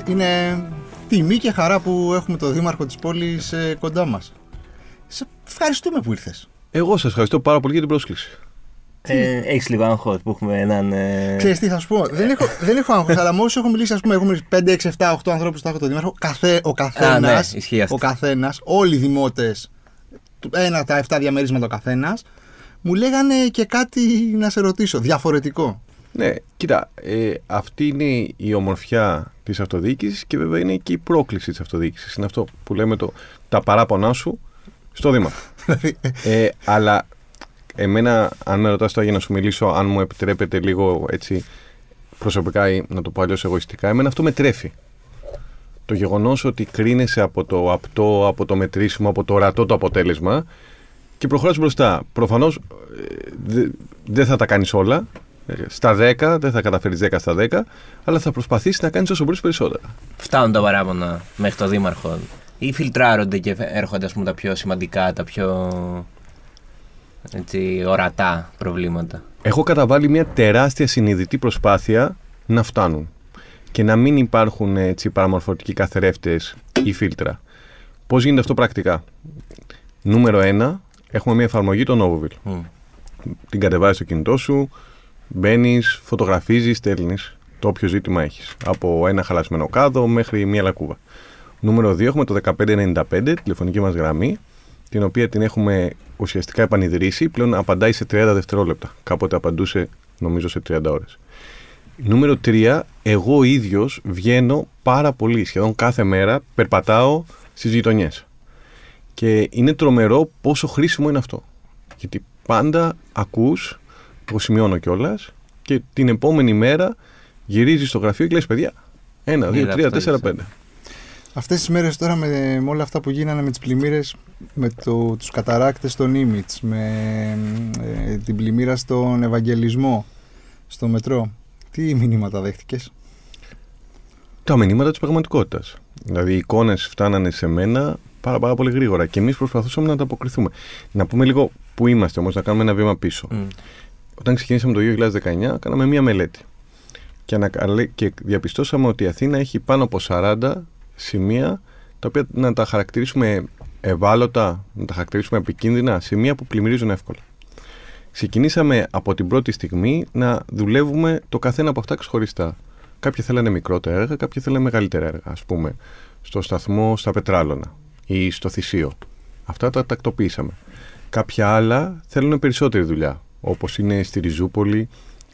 εντάξει, είναι τιμή και χαρά που έχουμε το δήμαρχο της πόλης ε, κοντά μας. Σε ευχαριστούμε που ήρθες. Εγώ σας ευχαριστώ πάρα πολύ για την πρόσκληση. Ε, Έχεις λίγο άγχος που έχουμε έναν. Ε... Ξέρεις τι θα σου πω, δεν έχω, δεν έχω άγχος, αλλά μόλις έχω μιλήσει, ας πούμε, έχω μιλήσει 5, 6, 7, 8 ανθρώπους που θα έχω το δήμαρχο, καθέ, ο καθένας, ναι, ισχύει αυτό. ο καθένας, όλοι οι δημότες, του- ένα τα 7 διαμερίσματα ο καθένας, μου λέγανε και κάτι να σε ρωτήσω, διαφορετικό. Ναι, κοίτα, ε, αυτή είναι η ομορφιά της αυτοδιοίκησης και βέβαια είναι και η πρόκληση της αυτοδιοίκησης. Είναι αυτό που λέμε το, τα παράπονά σου στο Δήμαρχο. Δηλαδή, ε, αλλά εμένα, αν με ρωτάς τώρα για να σου μιλήσω, αν μου επιτρέπετε λίγο έτσι προσωπικά ή να το πω αλλιώς εγωιστικά, εμένα αυτό με τρέφει. Το γεγονός ότι κρίνεσαι από το απτό, από το μετρήσιμο, από το ορατό το αποτέλεσμα και προχωράς μπροστά. Προφανώς ε, δε- δεν θα τα κάνεις όλα. Ε, Στα 10, δεν θα καταφέρεις 10 στα 10, αλλά θα προσπαθήσεις να κάνεις όσο μπορείς περισσότερα. Φτάνουν τα παράπονα μέχρι το δήμαρχο. Ή φιλτράρονται και έρχονται ας πούμε, τα πιο σημαντικά, τα πιο έτσι, ορατά προβλήματα. Έχω καταβάλει μια τεράστια συνειδητή προσπάθεια να φτάνουν και να μην υπάρχουν έτσι παραμορφωτικοί καθρέφτες ή φίλτρα. Πώς γίνεται αυτό πρακτικά; Νούμερο 1, έχουμε μια εφαρμογή το Novoville. Μμ. Την κατεβάζεις στο κινητό σου, μπαίνεις, φωτογραφίζεις, στέλνεις το όποιο ζήτημα έχεις. Από ένα χαλασμένο κάδο μέχρι μια λακκούβα. Νούμερο 2 έχουμε το 1595, τηλεφωνική μας γραμμή, την οποία την έχουμε ουσιαστικά επανειδρύσει. Πλέον απαντάει σε 30 δευτερόλεπτα. Κάποτε απαντούσε νομίζω σε 30 ώρες. Νούμερο 3, εγώ ίδιος βγαίνω πάρα πολύ, σχεδόν κάθε μέρα, περπατάω στις γειτονιές. Και είναι τρομερό πόσο χρήσιμο είναι αυτό. Γιατί πάντα ακούς, εγώ σημειώνω κιόλας, και την επόμενη μέρα γυρίζεις στο γραφείο και λες παιδιά, ένα, δύο, Είδα τρία, αυτό, τέσσερα, είδα. πέντε. Αυτές τις μέρες τώρα με, με όλα αυτά που γίνανε με τις πλημμύρες, με το, τους καταράκτες στον Ήμιτς, με ε, την πλημμύρα στον Ευαγγελισμό, στο μετρό, τι μηνύματα δέχτηκες; τα μηνύματα της πραγματικότητας. Δηλαδή, οι εικόνες φτάνανε σε μένα πάρα, πάρα πολύ γρήγορα και εμείς προσπαθούσαμε να ανταποκριθούμε. Να πούμε λίγο πού είμαστε όμως, να κάνουμε ένα βήμα πίσω. Μμ. Όταν ξεκινήσαμε το 2019, κάναμε μία μελέτη. Και, ανακαλέ- και διαπιστώσαμε ότι η Αθήνα έχει πάνω από 40 σημεία τα οποία να τα χαρακτηρίσουμε ευάλωτα, να τα χαρακτηρίσουμε επικίνδυνα, σημεία που πλημμυρίζουν εύκολα. Ξεκινήσαμε από την πρώτη στιγμή να δουλεύουμε το καθένα από αυτά ξεχωριστά. Κάποιοι θέλανε μικρότερα έργα, κάποιοι θέλανε μεγαλύτερα έργα. Α πούμε, στο σταθμό στα Πετράλωνα ή στο Θησίο. Αυτά τα τακτοποιήσαμε. Κάποια άλλα θέλουν περισσότερη δουλειά, όπως είναι στη Ριζούπολη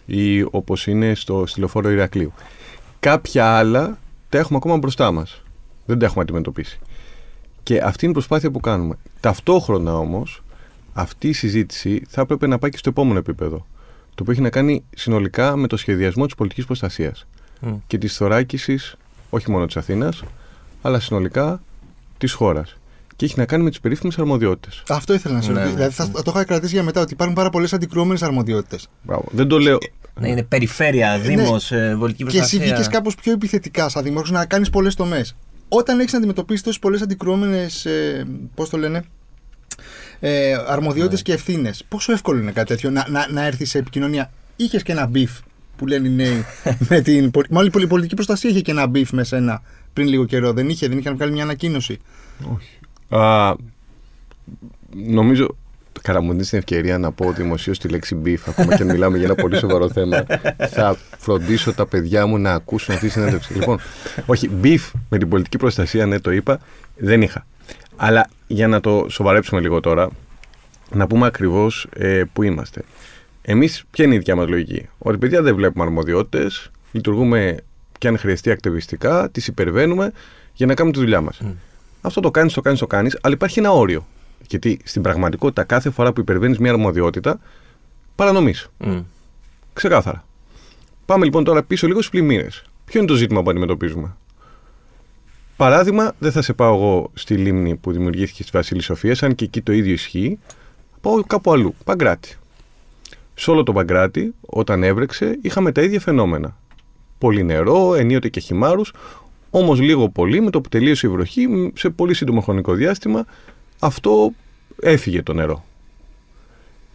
ή όπως είναι στο στυλοφόρο Ηρακλείου. Κάποια άλλα τα έχουμε ακόμα μπροστά μας. Δεν τα έχουμε αντιμετωπίσει. Και αυτή είναι η προσπάθεια που κάνουμε. Ταυτόχρονα όμως, αυτή η συζήτηση θα έπρεπε να πάει και στο επόμενο επίπεδο. Το οποίο έχει να κάνει συνολικά με το σχεδιασμό της πολιτικής προστασίας Μμ. και της θωράκισης όχι μόνο της Αθήνας, αλλά συνολικά της χώρας. Και έχει να κάνει με τις περίφημες αρμοδιότητες. Αυτό ήθελα να σου Ναι, ρωτήσω. ναι. Δηλαδή θα, το είχα κρατήσει για μετά ότι υπάρχουν πάρα πολλές αντικρουόμενες αρμοδιότητες. Μπράβο. Δεν το λέω. Να είναι περιφέρεια, δήμος, ε, βολική Και εσύ προστασία. βγήκες κάπως πιο επιθετικά σαν δήμαρχος να κάνεις πολλές τομές. Όταν έχεις να αντιμετωπίσεις τόσες πολλές αντικρουόμενες. Ε, Πώς το λένε. Ε, αρμοδιότητες Ναι. και ευθύνες. Πόσο εύκολο είναι κάτι τέτοιο να, να, να έρθεις σε επικοινωνία; Είχες και ένα beef που λένε οι νέοι. με την, πολ- μάλλον η πολιτική προστασία είχε και ένα beef με σένα πριν λίγο καιρό. Δεν είχε, δεν είχαν βγάλει μια ανακοίνωση. Όχι. Α, νομίζω. Καλά, μου δίνεις την ευκαιρία να πω δημοσίως τη λέξη beef, ακόμα και αν μιλάμε για ένα πολύ σοβαρό θέμα. θα φροντίσω τα παιδιά μου να ακούσουν αυτή τη συνέντευξη. λοιπόν, όχι, beef με την πολιτική προστασία, ναι, το είπα, δεν είχα. Αλλά για να το σοβαρέψουμε λίγο τώρα, να πούμε ακριβώς ε, που είμαστε. Εμείς, ποια είναι η δικιά μας λογική; Ότι παιδιά δεν βλέπουμε αρμοδιότητες, λειτουργούμε και αν χρειαστεί ακτιβιστικά, τις υπερβαίνουμε για να κάνουμε τη δουλειά μας. Αυτό το κάνεις, το κάνεις, το κάνεις, αλλά υπάρχει ένα όριο. Γιατί στην πραγματικότητα, κάθε φορά που υπερβαίνεις μια αρμοδιότητα, παρανομείς. Μμ. Ξεκάθαρα. Πάμε λοιπόν τώρα πίσω λίγο στις πλημμύρες. Ποιο είναι το ζήτημα που αντιμετωπίζουμε; Παράδειγμα, δεν θα σε πάω εγώ στη λίμνη που δημιουργήθηκε στη Βασίλης Σοφίας, αν και εκεί το ίδιο ισχύει. Πάω κάπου αλλού. Παγκράτη. Σε όλο το Παγκράτη, όταν έβρεξε, είχαμε τα ίδια φαινόμενα. Πολύ νερό, ενίοτε και χυμάρους, όμως λίγο πολύ με το που τελείωσε η βροχή, μ, σε πολύ σύντομο χρονικό διάστημα, αυτό έφυγε το νερό.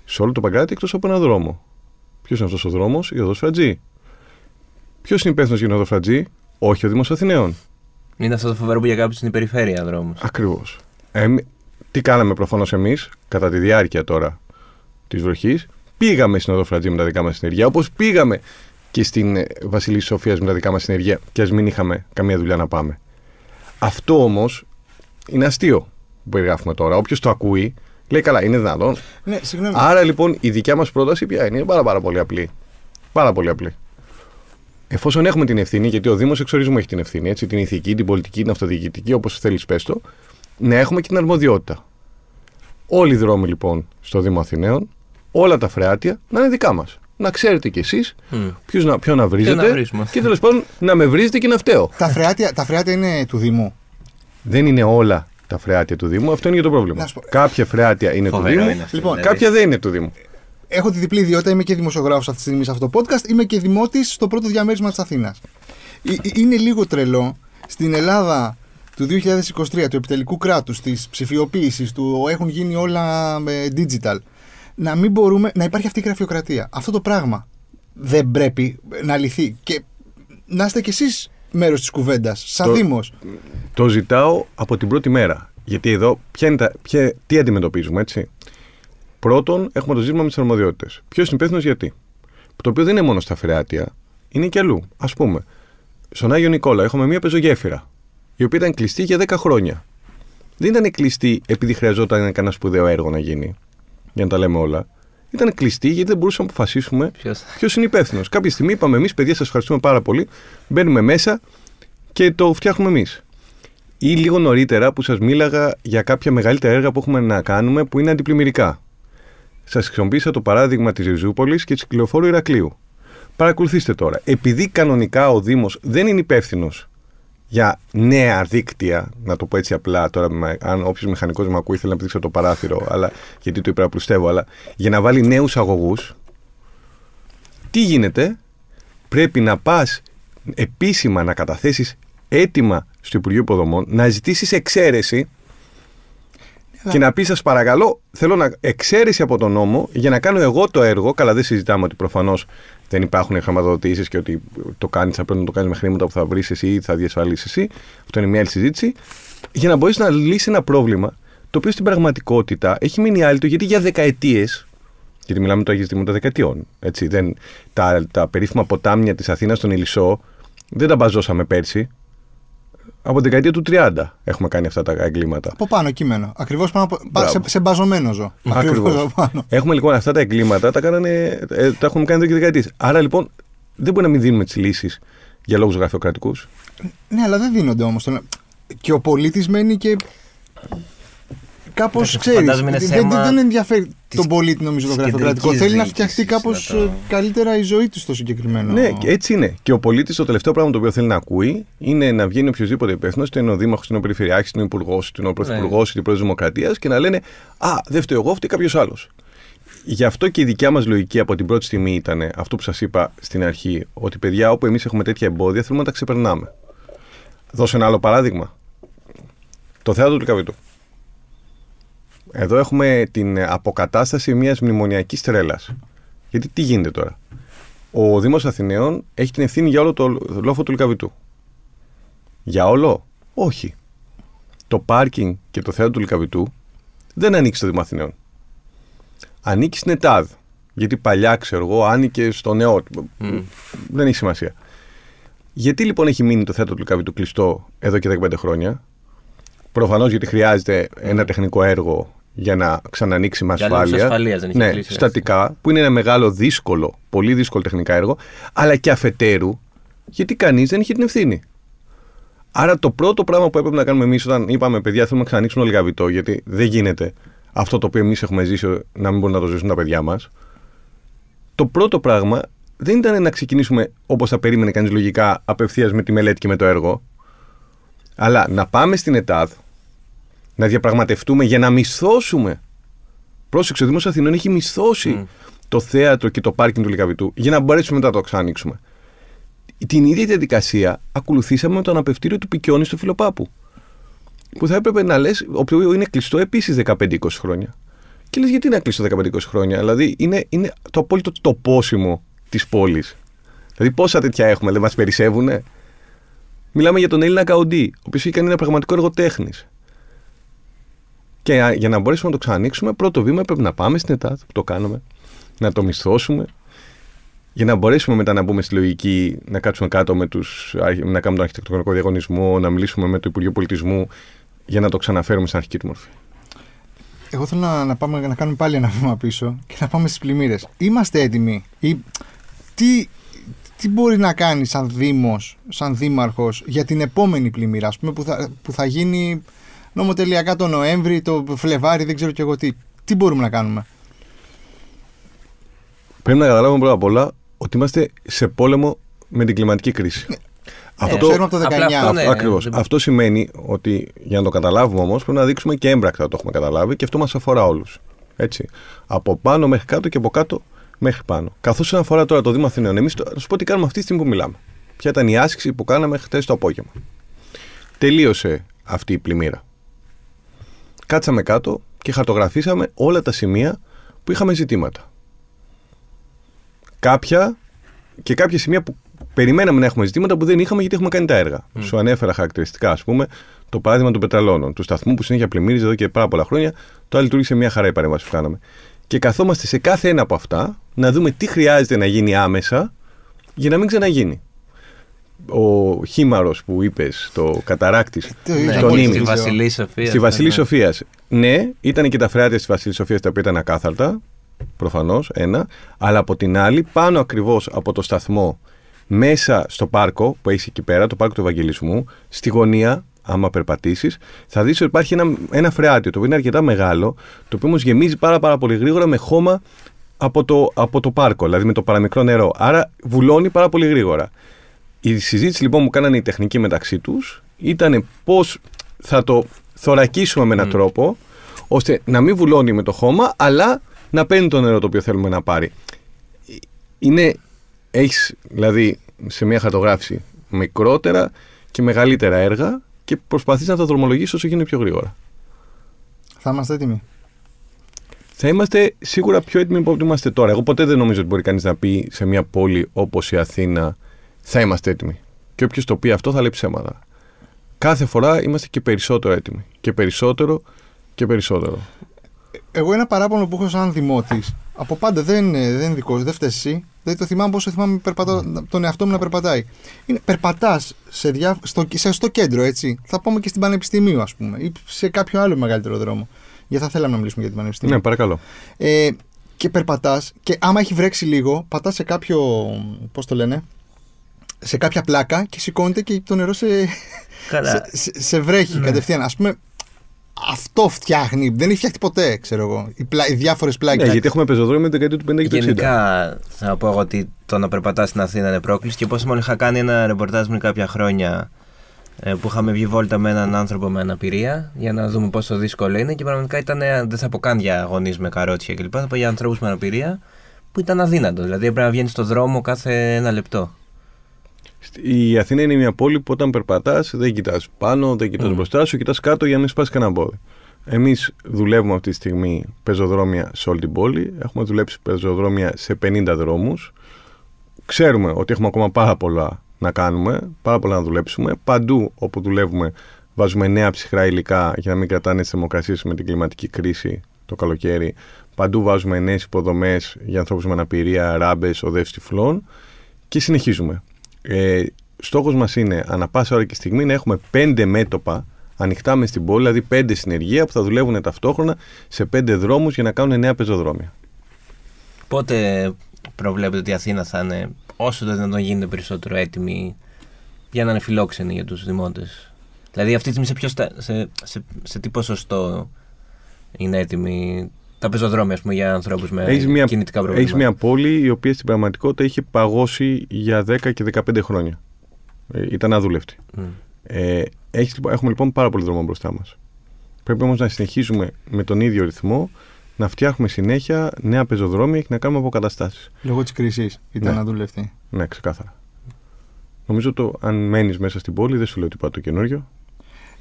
Σε όλο το Παγκράτη εκτός από έναν δρόμο. Ποιος είναι αυτός ο δρόμος, η οδός Φρατζή. Ποιος είναι υπεύθυνος για την οδό Φρατζή, όχι ο Δήμος Αθηναίων. Είναι αυτό το φοβερό που για κάποιους είναι η περιφέρεια δρόμος. Ακριβώς. τι κάναμε προφανώς εμείς κατά τη διάρκεια τώρα της βροχής. Πήγαμε στην Οδοφρατζή με τα δικά μας συνεργεία, όπως πήγαμε και στην ε, Βασιλή Σοφία με τα δικά μας συνεργεία, και ας μην είχαμε καμία δουλειά να πάμε. Αυτό όμως είναι αστείο που περιγράφουμε τώρα. Όποιος το ακούει, λέει καλά, είναι δυνατόν. Ναι, συγγνώμη. Άρα λοιπόν η δικιά μας πρόταση ποια είναι, είναι πάρα, πάρα πολύ απλή. Πάρα πολύ απλή. Εφόσον έχουμε την ευθύνη, γιατί ο Δήμος εξορισμού έχει την ευθύνη, έτσι, την ηθική, την πολιτική, την αυτοδιοικητική, όπως θέλεις πες το, να έχουμε και την αρμοδιότητα. Όλοι οι δρόμοι λοιπόν στο Δήμο Αθηναίων, όλα τα φρεάτια να είναι δικά μας. Να ξέρετε κι εσείς Mm. να, ποιο να βρίζετε βρίσουμε. και τέλος πάντων να με βρίζετε και να φταίω. Τα φρεάτια, τα φρεάτια είναι του Δήμου. Δεν είναι όλα τα φρεάτια του Δήμου, αυτό είναι για το πρόβλημα. Να σου πω- Κάποια φρεάτια είναι Φοβερό του Δήμου, είναι αυτό, Λοιπόν, δηλαδή. κάποια δεν είναι του Δήμου. Έχω τη διπλή ιδιότητα, είμαι και δημοσιογράφος αυτή τη στιγμή σε αυτό το podcast, είμαι και δημότης στο πρώτο διαμέρισμα της Αθήνας. Είναι λίγο τρελό στην Ελλάδα του 2023, του επιτελικού κράτους, της ψηφιοποίησης, του έχουν γίνει όλα ε, digital, να μην μπορούμε να υπάρχει αυτή η γραφειοκρατία. Αυτό το πράγμα δεν πρέπει να λυθεί. Και να είστε κι εσείς μέρος της κουβέντας, σαν Το- Δήμος. Το ζητάω από την πρώτη μέρα. Γιατί εδώ ποια είναι τα, ποια, τι αντιμετωπίζουμε, έτσι; Πρώτον, έχουμε το ζήτημα με τις αρμοδιότητες. Ποιος είναι υπεύθυνος γιατί; Το οποίο δεν είναι μόνο στα φρεάτια, είναι και αλλού. Α πούμε, στον Άγιο Νικόλα έχουμε μία πεζογέφυρα, η οποία ήταν κλειστή για 10 χρόνια. Δεν ήταν κλειστή επειδή χρειαζόταν κανένα σπουδαίο έργο να γίνει, για να τα λέμε όλα. Ήταν κλειστή γιατί δεν μπορούσαμε να αποφασίσουμε Ποιος- ποιος είναι υπεύθυνος. Κάποια στιγμή είπαμε εμείς, παιδιά, σας ευχαριστούμε πάρα πολύ. Μπαίνουμε μέσα και το φτιάχνουμε εμείς. Ή λίγο νωρίτερα που σας μίλαγα για κάποια μεγαλύτερα έργα που έχουμε να κάνουμε που είναι αντιπλημμυρικά. Σας χρησιμοποίησα το παράδειγμα της Ριζούπολης και της κυκλοφόρου Ηρακλείου. Παρακολουθήστε τώρα. Επειδή κανονικά ο Δήμος δεν είναι υπεύθυνος για νέα δίκτυα, να το πω έτσι απλά τώρα, με- αν όποιος μηχανικός με ακούει, θέλει να πηδήξω το παράθυρο, αλλά, γιατί το υπεραπλουστεύω, αλλά για να βάλει νέους αγωγούς, τι γίνεται, πρέπει να πας επίσημα να καταθέσεις έτοιμα στο Υπουργείο Υποδομών, να ζητήσεις εξαίρεση και να πεις σας παρακαλώ, θέλω να εξαίρεση από τον νόμο για να κάνω εγώ το έργο. Καλά, δεν συζητάμε ότι προφανώς δεν υπάρχουν χρηματοδοτήσεις και ότι το κάνεις, θα πρέπει να το κάνεις με χρήματα που θα βρεις εσύ ή θα διασφαλίσεις εσύ. Αυτό είναι μια άλλη συζήτηση. Για να μπορείς να λύσεις ένα πρόβλημα το οποίο στην πραγματικότητα έχει μείνει άλυτο γιατί για δεκαετίες γιατί μιλάμε τώρα για ζητήματα δεκαετιών. Έτσι, δεν, τα, τα περίφημα ποτάμια της Αθήνας στον Ηλισσό δεν τα μπαζώσαμε πέρσι. Από την δεκαετία του 30 έχουμε κάνει αυτά τα εγκλήματα. Από πάνω κείμενο. Ακριβώς πάνω από. Μπράβο. Σε, σε μπαζωμένο ζω. Ακριβώς. από πάνω. Έχουμε λοιπόν αυτά τα εγκλήματα, τα, κάνανε, ε, τα έχουμε κάνει εδώ και δεκαετίες. Άρα λοιπόν δεν μπορεί να μην δίνουμε τις λύσεις για λόγους γραφειοκρατικούς. Ναι, αλλά δεν δίνονται όμως. Και ο πολίτης μένει και. Κάπως Εντάξει, ξέρεις. φαντάζομαι είναι Δεν, θέμα δεν ενδιαφέρει της- τον πολίτη, νομίζω, το της γραφειοκρατικό. κεντρικής Θέλει να διοίκησης, φτιαχτεί κάπως να το- καλύτερα η ζωή του στο συγκεκριμένο. Ναι, και έτσι είναι. Και ο πολίτης το τελευταίο πράγμα το οποίο θέλει να ακούει είναι να βγαίνει οποιοδήποτε υπεύθυνος, είτε είναι ο Δήμαρχος, είτε είναι ο Περιφερειάρχης, είτε είναι ο Υπουργός, είτε είναι ο Πρωθυπουργός, είτε είναι ο Πρόεδρο Δημοκρατίας και να λένε Α, δεν φταίω εγώ, φταίει κάποιος άλλος. Γι' αυτό και η δικιά μας λογική από την πρώτη στιγμή ήταν αυτό που σας είπα στην αρχή, ότι παιδιά, όπου εμείς έχουμε τέτοια εμπόδια, θέλουμε να τα ξεπερνάμε. Δώσω ένα άλλο παράδειγμα. Το θέατρο του Καβιτού. Εδώ έχουμε την αποκατάσταση μιας μνημονιακής τρέλας. Γιατί τι γίνεται τώρα; Ο Δήμος Αθηναίων έχει την ευθύνη για όλο το λόφο του Λυκαβητού. Για όλο, όχι. Το πάρκινγκ και το θέατρο του Λυκαβητού δεν ανήκει στο Δήμο Αθηναίων. Ανήκει στην ΕΤΑΔ. Γιατί παλιά, ξέρω εγώ, άνοικε στο νεό. Δεν έχει σημασία. Γιατί λοιπόν έχει μείνει το θέατρο του Λυκαβητού κλειστό εδώ και 15 χρόνια; Προφανώς γιατί χρειάζεται ένα τεχνικό έργο για να ξανανοίξει με Για λόγους ασφάλεια. ασφαλείας δεν είχε ναι, κλείσει, έτσι. στατικά, που είναι ένα μεγάλο δύσκολο, πολύ δύσκολο τεχνικά έργο, αλλά και αφετέρου, γιατί κανείς δεν είχε την ευθύνη. Άρα το πρώτο πράγμα που έπρεπε να κάνουμε εμείς όταν είπαμε, παιδιά, θέλουμε να ξανανοίξουμε το λιγαβητό, γιατί δεν γίνεται αυτό το οποίο εμείς έχουμε ζήσει να μην μπορούν να το ζήσουν τα παιδιά μας. Το πρώτο πράγμα δεν ήταν να ξεκινήσουμε όπως θα περίμενε κανείς λογικά απευθείας με τη μελέτη και με το έργο, αλλά να πάμε στην ΕΤΑΔ, να διαπραγματευτούμε για να μισθώσουμε. Πρόσεξε, ο Δήμο Αθηνών έχει μισθώσει το θέατρο και το πάρκινγκ του Λικαβητού για να μπορέσουμε μετά να το ξανανοίξουμε. Την ίδια διαδικασία ακολουθήσαμε με το αναπευτήριο του Πικιόνι στο Φιλοπάπου. Που θα έπρεπε να λες, ο οποίο είναι κλειστό επίσης 15-20 χρόνια. Και λες, γιατί είναι κλειστό 15-20 χρόνια. Δηλαδή είναι, είναι το απόλυτο τοπόσιμο της πόλης. Δηλαδή πόσα τέτοια έχουμε, δεν μας περισσεύουνε; Μιλάμε για τον Έλληνα Καουντή, ο οποίος έχει κάνει ένα πραγματικό έργο τέχνης. Και για να μπορέσουμε να το ξανανοίξουμε, πρώτο βήμα πρέπει να πάμε στην ΕΤΑΤ, που το κάνουμε, να το μισθώσουμε, για να μπορέσουμε μετά να μπούμε στη λογική να κάτσουμε κάτω με τους, να κάνουμε τον αρχιτεκτονικό διαγωνισμό, να μιλήσουμε με το Υπουργείο Πολιτισμού για να το ξαναφέρουμε στην αρχική του μορφή. Εγώ θέλω να, να, πάμε, να κάνουμε πάλι ένα βήμα πίσω και να πάμε στις πλημμύρες. Είμαστε έτοιμοι; Ή, τι, τι μπορεί να κάνει σαν Δήμος, σαν Δήμαρχος για την επόμενη πλημμύρα, ας πούμε, που θα, που θα γίνει νομοτελειακά το Νοέμβρη, το Φλεβάρι, δεν ξέρω και εγώ τι. Τι μπορούμε να κάνουμε; Πρέπει να καταλάβουμε πρώτα απ' όλα ότι είμαστε σε πόλεμο με την κλιματική κρίση. Ναι. Αυτό το από το 19. Αυτό, ναι, Ακριβώς. Αυτό σημαίνει ότι για να το καταλάβουμε όμως πρέπει να δείξουμε και έμπρακτα ότι το έχουμε καταλάβει και αυτό μας αφορά όλους. Έτσι. Από πάνω μέχρι κάτω και από κάτω μέχρι πάνω. Καθώς αφορά τώρα το Δήμο Αθηναίων, εμείς να σου πω τι κάνουμε αυτή τη στιγμή που μιλάμε. Ποια ήταν η άσκηση που κάναμε χθες το απόγευμα. Τελείωσε αυτή η πλημμύρα. Κάτσαμε κάτω και χαρτογραφήσαμε όλα τα σημεία που είχαμε ζητήματα. Κάποια και κάποια σημεία που περιμέναμε να έχουμε ζητήματα που δεν είχαμε γιατί έχουμε κάνει τα έργα. Mm. Σου ανέφερα χαρακτηριστικά, ας πούμε, το παράδειγμα των πετραλώνων, του σταθμού που συνέχεια πλημμύριζε εδώ και πάρα πολλά χρόνια. Το λειτουργήσε μια χαρά η παρέμβαση που κάναμε. Και καθόμαστε σε κάθε ένα από αυτά να δούμε τι χρειάζεται να γίνει άμεσα για να μην ξαναγίνει. Ο χήμαρος που είπες, το καταράκτης, ναι, τον Στη Βασιλής Σοφίας. Στη Βασιλής ναι. Σοφίας. Ναι, ήταν και τα φρεάτια τη Βασιλής Σοφίας τα οποία ήταν ακάθαρτα. Προφανώς, ένα. Αλλά από την άλλη, πάνω ακριβώς από το σταθμό μέσα στο πάρκο που έχεις εκεί πέρα, το πάρκο του Ευαγγελισμού, στη γωνία, άμα περπατήσεις, θα δεις ότι υπάρχει ένα, ένα φρεάτιο το οποίο είναι αρκετά μεγάλο, το οποίο όμως γεμίζει πάρα, πάρα πολύ γρήγορα με χώμα από το, από το πάρκο, δηλαδή με το παραμικρό νερό. Άρα βουλώνει πάρα πολύ γρήγορα. Η συζήτηση λοιπόν που κάνανε οι τεχνικοί μεταξύ τους ήταν πώς θα το θωρακίσουμε με έναν τρόπο ώστε να μην βουλώνει με το χώμα, αλλά να παίρνει το νερό το οποίο θέλουμε να πάρει. Είναι έχεις δηλαδή σε μια χαρτογράφηση μικρότερα και μεγαλύτερα έργα και προσπαθείς να τα δρομολογήσεις όσο γίνεται πιο γρήγορα. Θα είμαστε έτοιμοι. Θα είμαστε σίγουρα πιο έτοιμοι από ό,τι είμαστε τώρα. Εγώ ποτέ δεν νομίζω ότι μπορεί κανείς να πει σε μια πόλη όπως η Αθήνα θα είμαστε έτοιμοι. Και όποιος το πει αυτό θα λέει ψέματα. Κάθε φορά είμαστε και περισσότερο έτοιμοι. Και περισσότερο και περισσότερο. Εγώ ένα παράπονο που έχω σαν δημότης από πάντα δεν, δεν είναι δικός δεν φταίεις εσύ. Δηλαδή το θυμάμαι πόσο θυμάμαι περπατώ, τον εαυτό μου να περπατάει. Είναι, περπατάς σε διά, στο, σε, στο κέντρο, έτσι. Θα πούμε και στην Πανεπιστημίου, ας πούμε, ή σε κάποιο άλλο μεγαλύτερο δρόμο. Γιατί θα θέλαμε να μιλήσουμε για την Πανεπιστημίου. Ναι, παρακαλώ. Ε, και περπατάς και άμα έχει βρέξει λίγο, πατάς σε κάποιο. Πώς το λένε, σε κάποια πλάκα και σηκώνεται και το νερό σε, σε, σε, βρέχει ναι. κατευθείαν. Α πούμε, αυτό φτιάχνει. Δεν έχει φτιαχτεί ποτέ, ξέρω εγώ. Οι, πλα... οι διάφορες πλάκες. Ναι, γιατί έχουμε πεζοδρόμιο με την δεκαετία του 50 και του 60. Γενικά, θα πω εγώ ότι το να περπατάς στην Αθήνα είναι πρόκληση. Και πόσο μόνο είχα κάνει ένα ρεπορτάζ πριν κάποια χρόνια ε, που είχαμε βγει βόλτα με έναν άνθρωπο με αναπηρία για να δούμε πόσο δύσκολο είναι. Και πραγματικά ήταν, ε, δεν θα πω καν για γονείς με καρότσια κλπ. Θα πω για ανθρώπους με αναπηρία που ήταν αδύνατο. Δηλαδή έπρεπε να βγαίνεις στο δρόμο κάθε ένα λεπτό. Η Αθήνα είναι μια πόλη που όταν περπατάς δεν κοιτάς πάνω, δεν κοιτάς mm. μπροστά σου, κοιτάς κάτω για να μην σπάσει κανένα πόδι. Εμείς δουλεύουμε αυτή τη στιγμή πεζοδρόμια σε όλη την πόλη. Έχουμε δουλέψει πεζοδρόμια σε 50 δρόμους. Ξέρουμε ότι έχουμε ακόμα πάρα πολλά να κάνουμε, πάρα πολλά να δουλέψουμε. Παντού όπου δουλεύουμε βάζουμε νέα ψυχρά υλικά για να μην κρατάνε τις θερμοκρασίες με την κλιματική κρίση το καλοκαίρι. Παντού βάζουμε νέες υποδομές για ανθρώπους με αναπηρία, ράμπες, οδεύσει τυφλών και συνεχίζουμε. Ε, στόχος μας είναι ανά πάσα ώρα και στιγμή να έχουμε πέντε μέτωπα ανοιχτά μες στην πόλη, δηλαδή πέντε συνεργεία που θα δουλεύουν ταυτόχρονα σε πέντε δρόμους για να κάνουν νέα πεζοδρόμια. Πότε προβλέπετε ότι η Αθήνα θα είναι όσο το δυνατόν γίνεται περισσότερο έτοιμη για να είναι φιλόξενη για τους δημότες; Δηλαδή αυτή τη στιγμή σε, σε, σε, σε τι ποσοστό είναι έτοιμη τα πεζοδρόμια ας πούμε, για ανθρώπους με έχεις μια, κινητικά προβλήματα. Έχεις μια πόλη η οποία στην πραγματικότητα είχε παγώσει για 10 και 15 χρόνια. Ε, ήταν αδούλευτη. Mm. Ε, έχεις, έχουμε λοιπόν πάρα πολύ δρόμο μπροστά μας. Πρέπει όμως να συνεχίσουμε με τον ίδιο ρυθμό να φτιάχνουμε συνέχεια νέα πεζοδρόμια και να κάνουμε αποκαταστάσεις. Λόγω της κρίσης ήταν ναι. αδούλευτη. Ναι, ξεκάθαρα. Νομίζω ότι αν μένεις μέσα στην πόλη, δεν σου λέω τίποτα το καινούριο.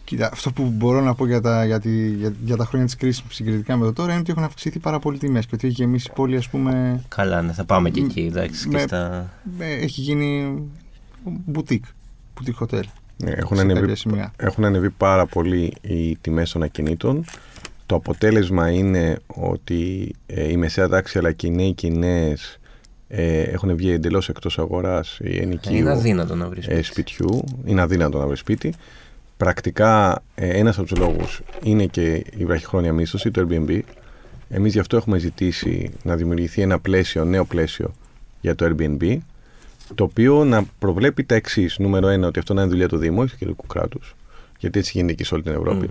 Κοίτα, αυτό που μπορώ να πω για τα, για, τη, για, για τα χρόνια της κρίσης συγκριτικά με το τώρα είναι ότι έχουν αυξηθεί πάρα πολύ τιμές και ότι έχει γεμίσει η πόλη, ας πούμε. Καλά, ναι, θα πάμε και εκεί, εντάξει. Με, και στα... με, έχει γίνει μπουτίκ, μπουτίκ hotel. Ναι, έχουν, σε ανεβεί, κάποια σημεία. έχουν ανεβεί πάρα πολύ οι τιμές των ακινήτων. Το αποτέλεσμα είναι ότι ε, η μεσαία τάξη αλλά και οι νέοι και οι νέες ε, έχουν βγει εντελώς εκτός αγοράς η ενοικίου Είναι αδύνατο να βρεις. ε, σπιτιού. Είναι αδύνατο να βρεις σπίτι. Πρακτικά ε, ένας από τους λόγους είναι και η βραχυχρόνια μίσθωση, το Airbnb. Εμείς γι' αυτό έχουμε ζητήσει να δημιουργηθεί ένα πλαίσιο, νέο πλαίσιο για το Airbnb, το οποίο να προβλέπει τα εξής. Νούμερο ένα, ότι αυτό να είναι δουλειά του Δήμου, όχι του κεντρικού κράτους, γιατί έτσι γίνεται και σε όλη την Ευρώπη.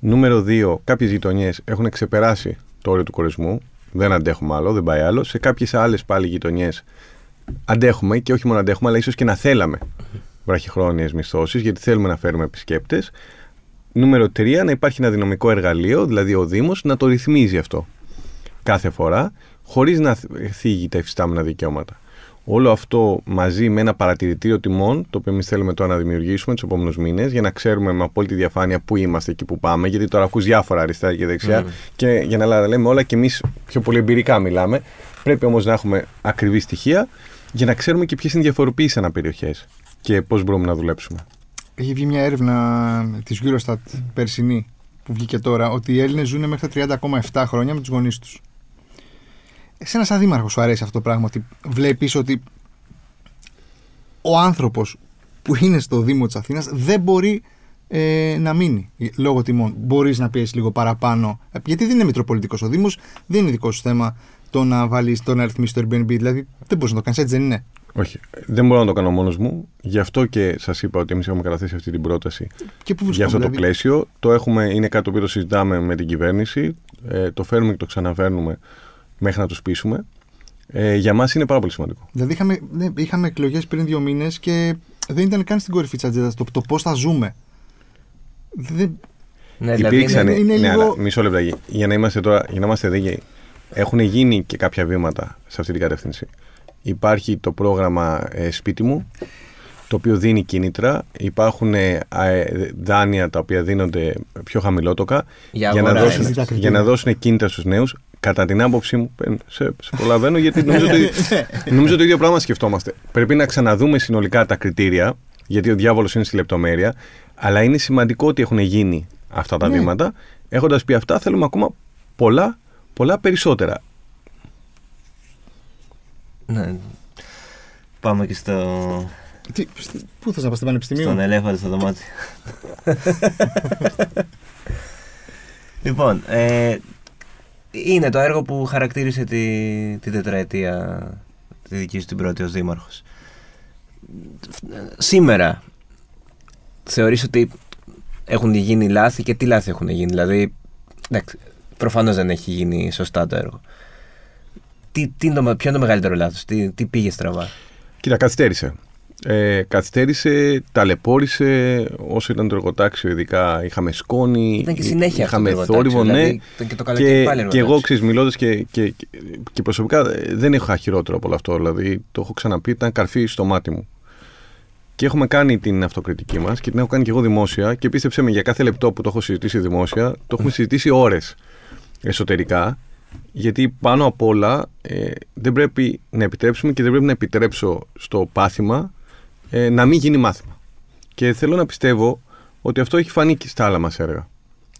Νούμερο δύο, κάποιες γειτονιές έχουν ξεπεράσει το όριο του κορισμού. Δεν αντέχουμε άλλο, δεν πάει άλλο. Σε κάποιες άλλες πάλι γειτονιές αντέχουμε και όχι μόνο αντέχουμε, αλλά ίσως και να θέλαμε βραχυχρόνιε μισθώσεις, γιατί θέλουμε να φέρουμε επισκέπτες. Νούμερο 3, να υπάρχει ένα δυναμικό εργαλείο, δηλαδή ο Δήμος, να το ρυθμίζει αυτό κάθε φορά, χωρίς να θίγει τα υφιστάμενα δικαιώματα. Όλο αυτό μαζί με ένα παρατηρητήριο τιμών, το οποίο εμείς θέλουμε τώρα να δημιουργήσουμε τους επόμενους μήνες, για να ξέρουμε με απόλυτη διαφάνεια πού είμαστε και πού πάμε, γιατί τώρα ακούς διάφορα αριστερά και δεξιά, και για να λά- λέμε όλα και εμείς πιο πολύ εμπειρικά μιλάμε. Πρέπει όμως να έχουμε ακριβή στοιχεία για να ξέρουμε και ποιες είναι οι διαφοροποιήσει ανά περιοχές και πώς μπορούμε να δουλέψουμε. Έχει βγει μια έρευνα της Eurostat περσινή που βγήκε τώρα ότι οι Έλληνες ζουν μέχρι τα 30,7 χρόνια με τους γονείς τους. Εσένα, σαν δήμαρχο, σου αρέσει αυτό το πράγμα ότι βλέπεις ότι ο άνθρωπος που είναι στο Δήμο της Αθήνας δεν μπορεί ε, να μείνει λόγω τιμών. Μπορείς να πιέσεις λίγο παραπάνω. ε, Γιατί δεν είναι μητροπολιτικός ο Δήμος, δεν είναι δικό σου θέμα το να βάλεις το να ρυθμίσεις το Airbnb. Δηλαδή δεν μπορείς να το κάνεις έτσι, δεν είναι. Όχι, δεν μπορώ να το κάνω μόνος μου. Γι' αυτό και σας είπα ότι εμείς έχουμε καταθέσει αυτή την πρόταση Και πού για αυτό βρισκόμαστε, το δηλαδή; πλαίσιο. Το έχουμε, είναι κάτι το οποίο το συζητάμε με την κυβέρνηση. Ε, το φέρνουμε και το ξαναφέρνουμε μέχρι να το σπίσουμε. Ε, για μας είναι πάρα πολύ σημαντικό. Δηλαδή είχαμε, ναι, είχαμε εκλογές πριν δύο μήνες και δεν ήταν καν στην κορυφή της ατζέντας το, το πώς θα ζούμε. Δεν, Ναι, δηλαδή Υπήρξαν. είναι- είναι ναι, λίγο- αλλά μισό λεπτό. Για να είμαστε τώρα, για να είμαστε δίκαιοι, έχουν γίνει και κάποια βήματα σε αυτή την κατεύθυνση. Υπάρχει το πρόγραμμα ε, Σπίτι μου, το οποίο δίνει κίνητρα. Υπάρχουν ε, α, ε, δάνεια τα οποία δίνονται πιο χαμηλότοκα Για για, να αγορά, δώσουν, έτσι. για να δώσουν κίνητρα στους νέους. Κατά την άποψή μου, ε, σε, σε προλαβαίνω γιατί νομίζω, το, ίδιο- νομίζω το ίδιο πράγμα σκεφτόμαστε. Πρέπει να ξαναδούμε συνολικά τα κριτήρια, γιατί ο διάβολος είναι στη λεπτομέρεια, αλλά είναι σημαντικό ότι έχουν γίνει αυτά τα Ναι. βήματα. Έχοντας πει αυτά, θέλουμε ακόμα πολλά, πολλά περισσότερα. Ναι. Πάμε και στο, τι, σ- πού θες να πας στο πανεπιστημίο. στον ελέφαντα στο δωμάτιο. λοιπόν, ε, είναι το έργο που χαρακτήρισε τη, τη τετραετία τη δική σου την πρώτη ως δήμαρχος. Σήμερα θεωρείς ότι έχουν γίνει λάθη και τι λάθη έχουν γίνει; Δηλαδή, εντάξει, προφανώς δεν έχει γίνει σωστά το έργο. Τι, τι είναι το, ποιο είναι το μεγαλύτερο λάθος, τι, τι πήγε στραβά; Κοίτα, καθυστέρησε. Ε, καθυστέρησε, ταλαιπώρησε όσο ήταν το εργοτάξιο, ειδικά είχαμε σκόνη, Ήταν και συνέχεια αυτό είχαμε το εργοτάξιο, θόρυβο, ναι. δηλαδή, ήταν και το καλοκαίρι και, πάλι και εγώ εργοτάξιο. ξέρεις, μιλώντας και, και, και, και προσωπικά ε, δεν έχω χειρότερο από όλο αυτό. Δηλαδή, το έχω ξαναπεί, ήταν καρφί στο μάτι μου. Και έχουμε κάνει την αυτοκριτική μας και την έχω κάνει και εγώ δημόσια. Και πίστεψε με, για κάθε λεπτό που το έχω συζητήσει δημόσια, το έχουμε συζητήσει ώρες εσωτερικά. Γιατί πάνω απ' όλα ε, δεν πρέπει να επιτρέψουμε και δεν πρέπει να επιτρέψω στο πάθημα ε, να μην γίνει μάθημα. Και θέλω να πιστεύω ότι αυτό έχει φανεί και στα άλλα μας έργα.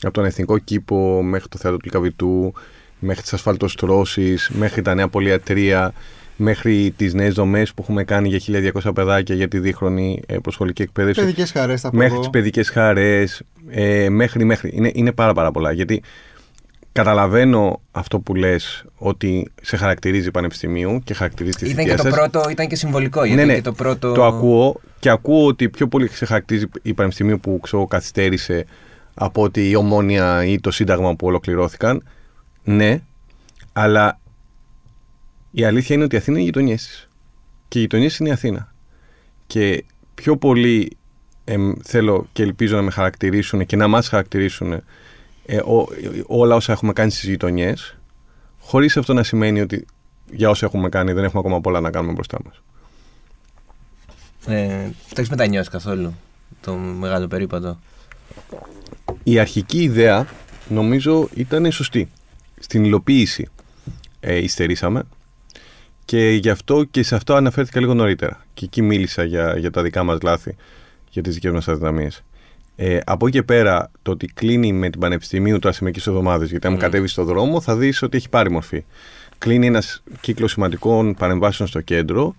Από τον Εθνικό Κήπο μέχρι το Θέατρο του Λικαβητού, μέχρι τις ασφαλτοστρώσεις, μέχρι τα νέα πολυατρία, μέχρι τις νέες δομές που έχουμε κάνει για 1200 παιδάκια για τη δίχρονη ε, προσχολική εκπαίδευση Παιδικές χαρές θα πω. μέχρι εγώ. τις παιδικές χαρές, ε, μέχρι, μέχρι. Είναι, είναι πάρα, πάρα πολλά. Γιατί καταλαβαίνω αυτό που λες ότι σε χαρακτηρίζει πανεπιστημίου και χαρακτηρίζει τη Ήταν θητεία και το σας. πρώτο, ήταν και συμβολικό. Γιατί Ναι, ναι, και το πρώτο. Το ακούω και ακούω ότι πιο πολύ σε χαρακτηρίζει η πανεπιστημίου που ξέρω, καθυστέρησε από ότι η ομόνια ή το σύνταγμα που ολοκληρώθηκαν. Ναι, αλλά η αλήθεια είναι ότι η Αθήνα είναι γειτονιές της. Και οι γειτονιές είναι η Αθήνα. Και πιο πολύ εμ, θέλω και ελπίζω να με χαρακτηρίσουν και να μας χαρακτηρίσουν ε, ό- όλα όσα έχουμε κάνει στις γειτονιές χωρίς αυτό να σημαίνει ότι για όσα έχουμε κάνει δεν έχουμε ακόμα πολλά να κάνουμε μπροστά μας. Ε, το έχεις μετανιώσει καθόλου το μεγάλο περίπατο; Η αρχική ιδέα νομίζω ήταν σωστή. Στην υλοποίηση ε, υστερήσαμε και γι' αυτό και σε αυτό αναφέρθηκα λίγο νωρίτερα. Και εκεί μίλησα για, για τα δικά μας λάθη. για τις δικές μας αδυναμίες. Ε, από εκεί και πέρα, το ότι κλείνει με την Πανεπιστημίου τώρα σε μερικέ εβδομάδες, γιατί αν mm. κατέβεις στον δρόμο, θα δεις ότι έχει πάρει μορφή. Κλείνει ένας κύκλος σημαντικών παρεμβάσεων στο κέντρο.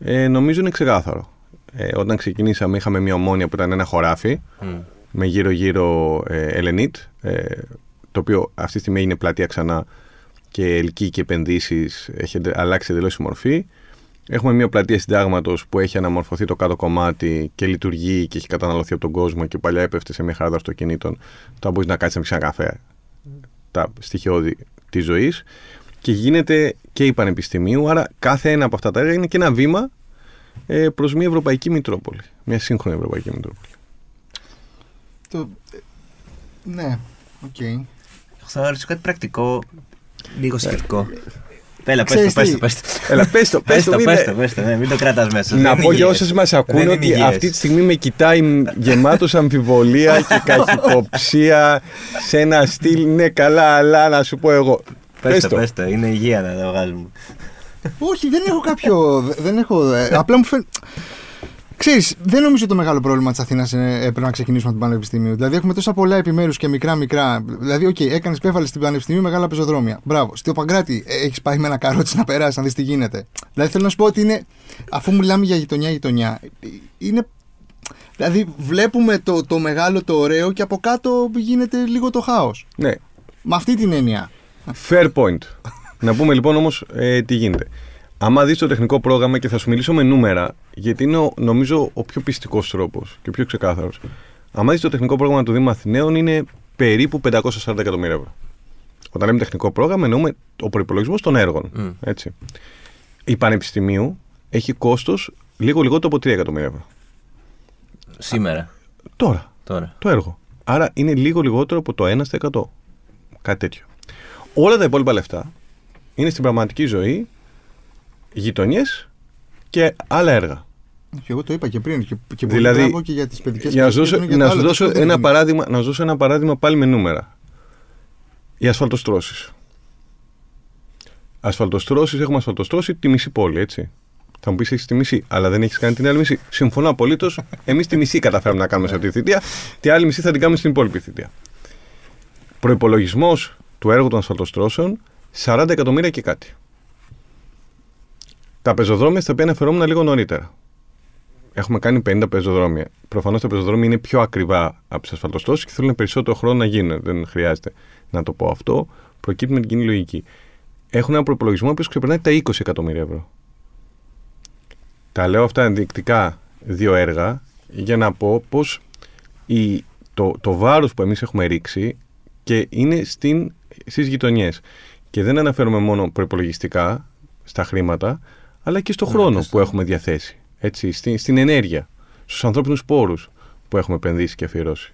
Ε, νομίζω είναι ξεκάθαρο. Ε, όταν ξεκινήσαμε, είχαμε μια ομόνια που ήταν ένα χωράφι mm. με γύρω-γύρω ε, Ελενίτ, ε, το οποίο αυτή τη στιγμή είναι πλατεία ξανά και ελκύει και επενδύσεις, έχει αλλάξει εντελώς η μορφή. Έχουμε μια πλατεία συντάγματος που έχει αναμορφωθεί το κάτω κομμάτι και λειτουργεί και έχει καταναλωθεί από τον κόσμο και παλιά έπεφτε σε μια χαρά αυτοκινήτων. Τώρα μπορείς να κάτσει να πει ένα καφέ. Τα στοιχειώδη της ζωής. Και γίνεται και η Πανεπιστημίου. Άρα κάθε ένα από αυτά τα έργα είναι και ένα βήμα ε, προς μια Ευρωπαϊκή Μητρόπολη. Μια σύγχρονη Ευρωπαϊκή Μητρόπολη. Το... Ε, ναι, OK. Okay. Θα ρωτήσω κάτι πρακτικό, λίγο σχετικό. Έλα, πες το, πες το, πες το. Έλα, πες το, πες το, πες το, πες το, ναι, μην το κρατάς μέσα. Να πω για όσους μας ακούνε ότι αυτή τη στιγμή με κοιτάει γεμάτος αμφιβολία και καχυποψία σε ένα στυλ, ναι καλά, αλλά να σου πω εγώ. Πες το, πες το, είναι υγεία να το βγάζουμε. Όχι, δεν έχω κάποιο, δεν έχω, ε, απλά μου φαίνεται... Ξέρεις, δεν νομίζω το μεγάλο πρόβλημα της Αθήνας πρέπει να ξεκινήσουμε από την Πανεπιστημίου. Δηλαδή, έχουμε τόσα πολλά επιμέρους και μικρά-μικρά. Δηλαδή, OK, okay, έκανε πέφαλη στην Πανεπιστημίου μεγάλα πεζοδρόμια. Μπράβο. Στο Παγκράτι ε, έχεις πάει με ένα καρότσι να περάσεις, να δεις τι γίνεται. Δηλαδή, θέλω να σου πω ότι είναι, αφού μιλάμε για γειτονιά-γειτονιά, είναι. Δηλαδή, βλέπουμε το, το μεγάλο, το ωραίο και από κάτω γίνεται λίγο το χάος. Ναι. Με αυτή την έννοια. Fair point. να πούμε λοιπόν όμως ε, τι γίνεται. Άμα δεις το τεχνικό πρόγραμμα και θα σου μιλήσω με νούμερα, γιατί είναι νομίζω ο πιο πιστικός τρόπος και ο πιο ξεκάθαρος. Άμα δεις το τεχνικό πρόγραμμα του Δήμου Αθηναίων είναι περίπου 540 εκατομμύρια ευρώ. Όταν λέμε τεχνικό πρόγραμμα, εννοούμε ο προπολογισμό των έργων. Mm. Έτσι. Η Πανεπιστημίου έχει κόστος λίγο λιγότερο από 3 εκατομμύρια ευρώ. Σήμερα. Τώρα. Τώρα. Το έργο. Άρα είναι λίγο λιγότερο από το 1%. Κάτι τέτοιο. Όλα τα υπόλοιπα λεφτά είναι στην πραγματική ζωή γειτονιές και άλλα έργα. Και εγώ το είπα και πριν. Και, και δηλαδή, και για τις παιδικές Για να, δώσω, να σου δώσω ένα παράδειγμα, να δώσω ένα παράδειγμα πάλι με νούμερα. Οι ασφαλτοστρώσεις. Ασφαλτοστρώσεις, έχουμε ασφαλτοστρώσει τη μισή πόλη, έτσι. Θα μου πεις: Έχεις τη μισή, αλλά δεν έχεις κάνει την άλλη μισή. Συμφωνώ απολύτως. Εμείς τη μισή καταφέραμε να κάνουμε σε αυτή τη θητεία. Τη άλλη μισή θα την κάνουμε στην υπόλοιπη θητεία. Προπολογισμό του έργου των ασφαλτοστρώσεων 40 εκατομμύρια και κάτι τα πεζοδρόμια στα οποία αναφερόμουν λίγο νωρίτερα. Έχουμε κάνει 50 πεζοδρόμια. Προφανώς τα πεζοδρόμια είναι πιο ακριβά από τις ασφαλτοστώσεις και θέλουν περισσότερο χρόνο να γίνουν. Δεν χρειάζεται να το πω αυτό. Προκύπτει με την κοινή λογική. Έχουν ένα προπολογισμό που ξεπερνάει τα 20 εκατομμύρια ευρώ. Τα λέω αυτά ενδεικτικά δύο έργα για να πω πως το, το βάρος που εμείς έχουμε ρίξει και είναι στις γειτονιές. Και δεν αναφέρομαι μόνο προπολογιστικά στα χρήματα, αλλά και στο ναι, χρόνο που έχουμε διαθέσει. Έτσι, στην, στην ενέργεια, στους ανθρώπινους πόρους που έχουμε επενδύσει και αφιερώσει.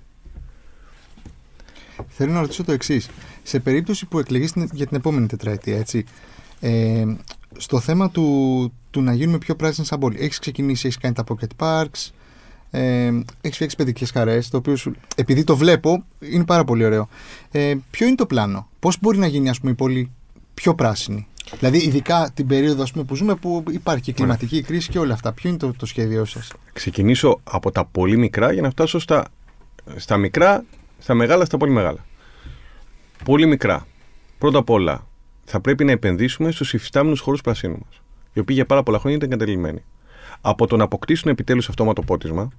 Θέλω να ρωτήσω το εξής. Σε περίπτωση που εκλεγείς για την επόμενη τετραετία, έτσι, ε, στο θέμα του, του να γίνουμε πιο πράσινοι σαν πόλη, έχεις ξεκινήσει, έχεις κάνει τα pocket parks, ε, έχεις φτιάξει παιδικές χαρές, το οποίο σου, επειδή το βλέπω, είναι πάρα πολύ ωραίο. Ε, ποιο είναι το πλάνο, πώς μπορεί να γίνει ας πούμε, η πόλη πιο πράσινη; Δηλαδή, ειδικά την περίοδο ας πούμε, που ζούμε, που υπάρχει και κλιματική κρίση και όλα αυτά. Ποιο είναι το, το σχέδιό σας, Ξεκινήσω από τα πολύ μικρά για να φτάσω στα, στα μικρά, στα μεγάλα, στα πολύ μεγάλα. Πολύ μικρά. Πρώτα απ' όλα, θα πρέπει να επενδύσουμε στους υφιστάμενους χώρους πρασίνου μας, οι οποίοι για πάρα πολλά χρόνια ήταν εγκατελειμμένοι. Από το να αποκτήσουν επιτέλους αυτόματο πότισμα,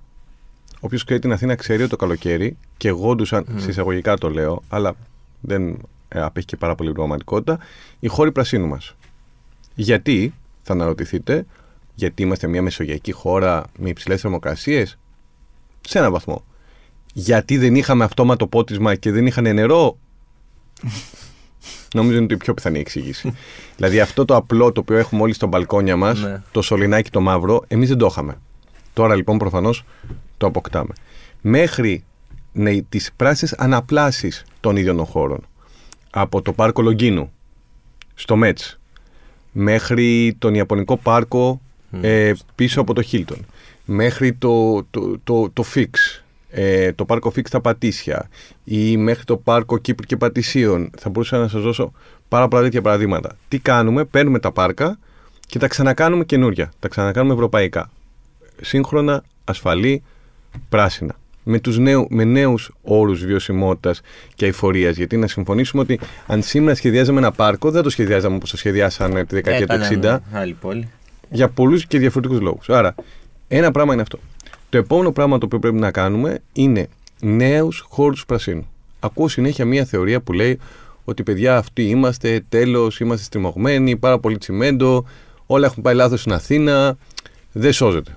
Όποιο ξέρει την Αθήνα ξέρει ότι το καλοκαίρι και γόντουσαν, mm. συσσαγωγικά το λέω, αλλά δεν ε, απέχει και πάρα πολύ πραγματικότητα, η χώροι πρασίνου μας. Γιατί, θα αναρωτηθείτε, γιατί είμαστε μια μεσογειακή χώρα με υψηλές θερμοκρασίες, σε έναν βαθμό. Γιατί δεν είχαμε αυτόματο πότισμα και δεν είχαν νερό; Νομίζω είναι η πιο πιθανή εξήγηση. δηλαδή αυτό το απλό το οποίο έχουμε όλοι στο μπαλκόνια μας, ναι. το σωληνάκι το μαύρο, εμείς δεν το είχαμε. Τώρα λοιπόν προφανώς το αποκτάμε. Μέχρι ναι, τις πράσινες αναπλάσεις των ίδιων των χώρων από το πάρκο Λογκίνου στο Μέτς μέχρι τον Ιαπωνικό πάρκο ε, πίσω από το Χίλτον μέχρι το, το, το, το Φίξ ε, το πάρκο Φίξ στα Πατήσια ή μέχρι το πάρκο Κύπρου και Πατησίων. Θα μπορούσα να σας δώσω πάρα πολλά τέτοια παραδείγματα. Τι κάνουμε, παίρνουμε τα πάρκα και τα ξανακάνουμε καινούρια τα ξανακάνουμε ευρωπαϊκά. Σύγχρονα, ασφαλή πράσινα. Με, τους νέου, με νέους όρους βιωσιμότητας και αηφορίας. Γιατί να συμφωνήσουμε ότι αν σήμερα σχεδιάζαμε ένα πάρκο, δεν το σχεδιάζαμε όπως το σχεδιάσανε τη δεκαετία του 60. Άλλη πόλη. Για πολλούς και διαφορετικούς λόγους. Άρα, ένα πράγμα είναι αυτό. Το επόμενο πράγμα το οποίο πρέπει να κάνουμε είναι νέους χώρους πρασίνου. Ακούω συνέχεια μια θεωρία που λέει ότι παιδιά αυτοί είμαστε, τέλος, είμαστε στριμωγμένοι, πάρα πολύ τσιμέντο, όλα έχουν πάει λάθος στην Αθήνα, δεν σώζεται.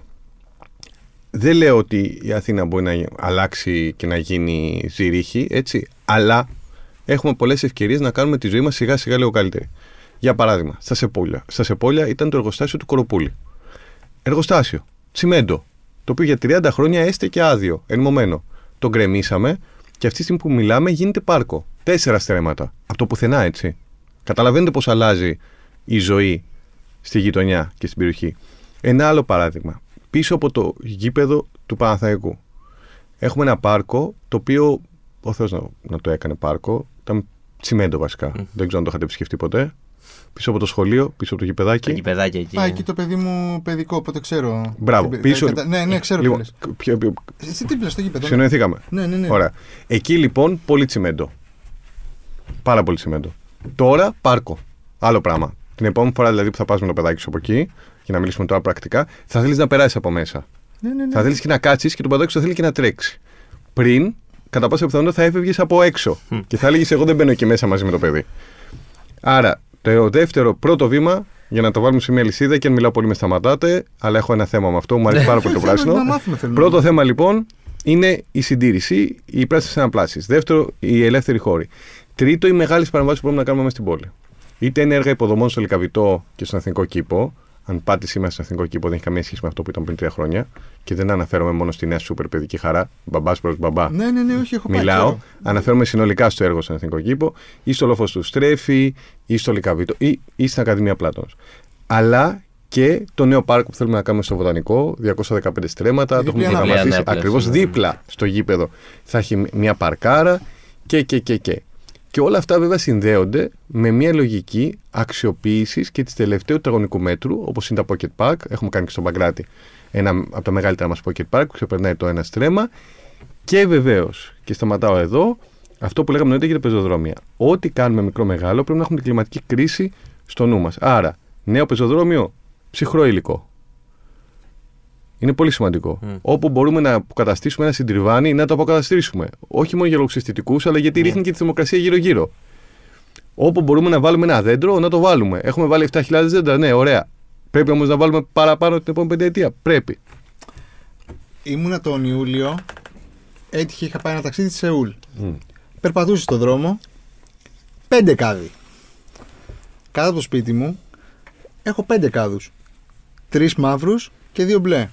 Δεν λέω ότι η Αθήνα μπορεί να αλλάξει και να γίνει ζυρίχη, έτσι, αλλά έχουμε πολλές ευκαιρίες να κάνουμε τη ζωή μας σιγά σιγά λίγο καλύτερη. Για παράδειγμα, στα Σεπόλια. Στα Σεπόλια ήταν το εργοστάσιο του Κοροπούλη. Εργοστάσιο, τσιμέντο, το οποίο για 30 χρόνια έστε και άδειο, ενμωμένο. Το γκρεμίσαμε και αυτή τη στιγμή που μιλάμε γίνεται πάρκο. Τέσσερα στρέμματα. Από το πουθενά, έτσι. Καταλαβαίνετε πώς αλλάζει η ζωή στη γειτονιά και στην περιοχή. Ένα άλλο παράδειγμα. Πίσω από το γήπεδο του Παναθαϊκού έχουμε ένα πάρκο το οποίο ο Θεός να, να το έκανε πάρκο. Ήταν τσιμέντο βασικά. Δεν ξέρω αν το είχατε επισκεφτεί ποτέ. Πίσω από το σχολείο, πίσω από το γηπεδάκι. Το γηπεδάκι εκεί. Α, εκεί το παιδί μου παιδικό, οπότε ξέρω. Μπράβο. Την- Πίσω- κατα- Ναι, ναι, ξέρω Λοιπόν, τι λες. ποιο- ποιο- Εσύ τι στο γήπεδο. ναι. Συνοηθήκαμε. Ναι, ναι, ναι. Ωραία. Εκεί λοιπόν πολύ τσιμέντο. Πάρα πολύ τσιμέντο. Τώρα πάρκο. Άλλο πράγμα. Την επόμενη φορά δηλαδή που θα πας με το παιδάκι σου από εκεί, για να μιλήσουμε τώρα πρακτικά, θα θέλεις να περάσεις από μέσα. Ναι, ναι, ναι. Θα θέλεις και να κάτσεις και το παιδάκι σου θα θέλει και να τρέξει. Πριν, κατά πάσα πιθανότητα θα έφευγες από έξω και θα έλεγες: Εγώ δεν μπαίνω εκεί μέσα μαζί με το παιδί. Άρα, το δεύτερο, πρώτο βήμα, για να το βάλουμε σε μια λυσίδα και αν μιλάω πολύ με σταματάτε, αλλά έχω ένα θέμα με αυτό, μου αρέσει πάρα πολύ το Θέλουμε πράσινο. να μάθουμε, θέλουμε. Πρώτο θέμα λοιπόν είναι η συντήρηση, οι πράσινες αναπλάσεις. Δεύτερο, οι ελεύθεροι χώροι. Τρίτο, οι μεγάλες παρεμβάσεις που μπορούμε να κάνουμε μέσα στην πόλη. Είτε είναι έργα υποδομών στο Λικαβιτό και στον Εθνικό Κήπο. Αν πάτε σήμερα στον Εθνικό Κήπο, δεν έχει καμία σχέση με αυτό που ήταν πριν τρία χρόνια. Και δεν αναφέρομαι μόνο στη νέα σούπερ παιδική χαρά, μπαμπάς προς μπαμπά. Ναι, ναι, ναι, όχι, έχω πάει. Μιλάω. ξέρω. Αναφέρομαι συνολικά στο έργο στον Εθνικό Κήπο ή στο Λόφος του Στρέφη ή στο Λικαβίτο ή, ή στην Ακαδημία Πλάτων. Αλλά και το νέο πάρκο που θέλουμε να κάνουμε στο Βοτανικό, 215 στρέμματα, το Διπλή έχουμε ανάπλαση. προγραμματίσει Διπλή ακριβώς ανάπλαση, ναι. δίπλα στο γήπεδο. Θα έχει μια παρκάρα και, και, και, και. Και όλα αυτά βέβαια συνδέονται με μια λογική αξιοποίησης και της τελευταίου τετραγωνικού μέτρου, όπως είναι τα Pocket Park. Έχουμε κάνει και στο Μπαγκράτη ένα από τα μεγαλύτερα μας Pocket Park που ξεπερνάει το ένα στρέμμα. Και βεβαίως, και σταματάω εδώ, αυτό που λέγαμε νωρίτερα για τα πεζοδρόμια. Ό,τι κάνουμε μικρό-μεγάλο πρέπει να έχουμε την κλιματική κρίση στο νου μας. Άρα, νέο πεζοδρόμιο, ψυχρό υλικό. Είναι πολύ σημαντικό. Όπου μπορούμε να αποκαταστήσουμε ένα συντριβάνι, να το αποκαταστήσουμε. Όχι μόνο για λόγου αισθητικού, αλλά γιατί ρίχνει και τη θερμοκρασία γύρω-γύρω. Όπου μπορούμε να βάλουμε ένα δέντρο, να το βάλουμε. Έχουμε βάλει 7.000 δέντρα, ναι, ωραία. Πρέπει όμως να βάλουμε παραπάνω την επόμενη πενταετία. Πρέπει. Ήμουνα τον Ιούλιο, έτυχε, είχα πάει ένα ταξίδι στη Σεούλ. Περπατούσε στο δρόμο, πέντε κάδοι. Κάτω από το σπίτι μου έχω πέντε κάδους. Τρεις μαύρους και δύο μπλε.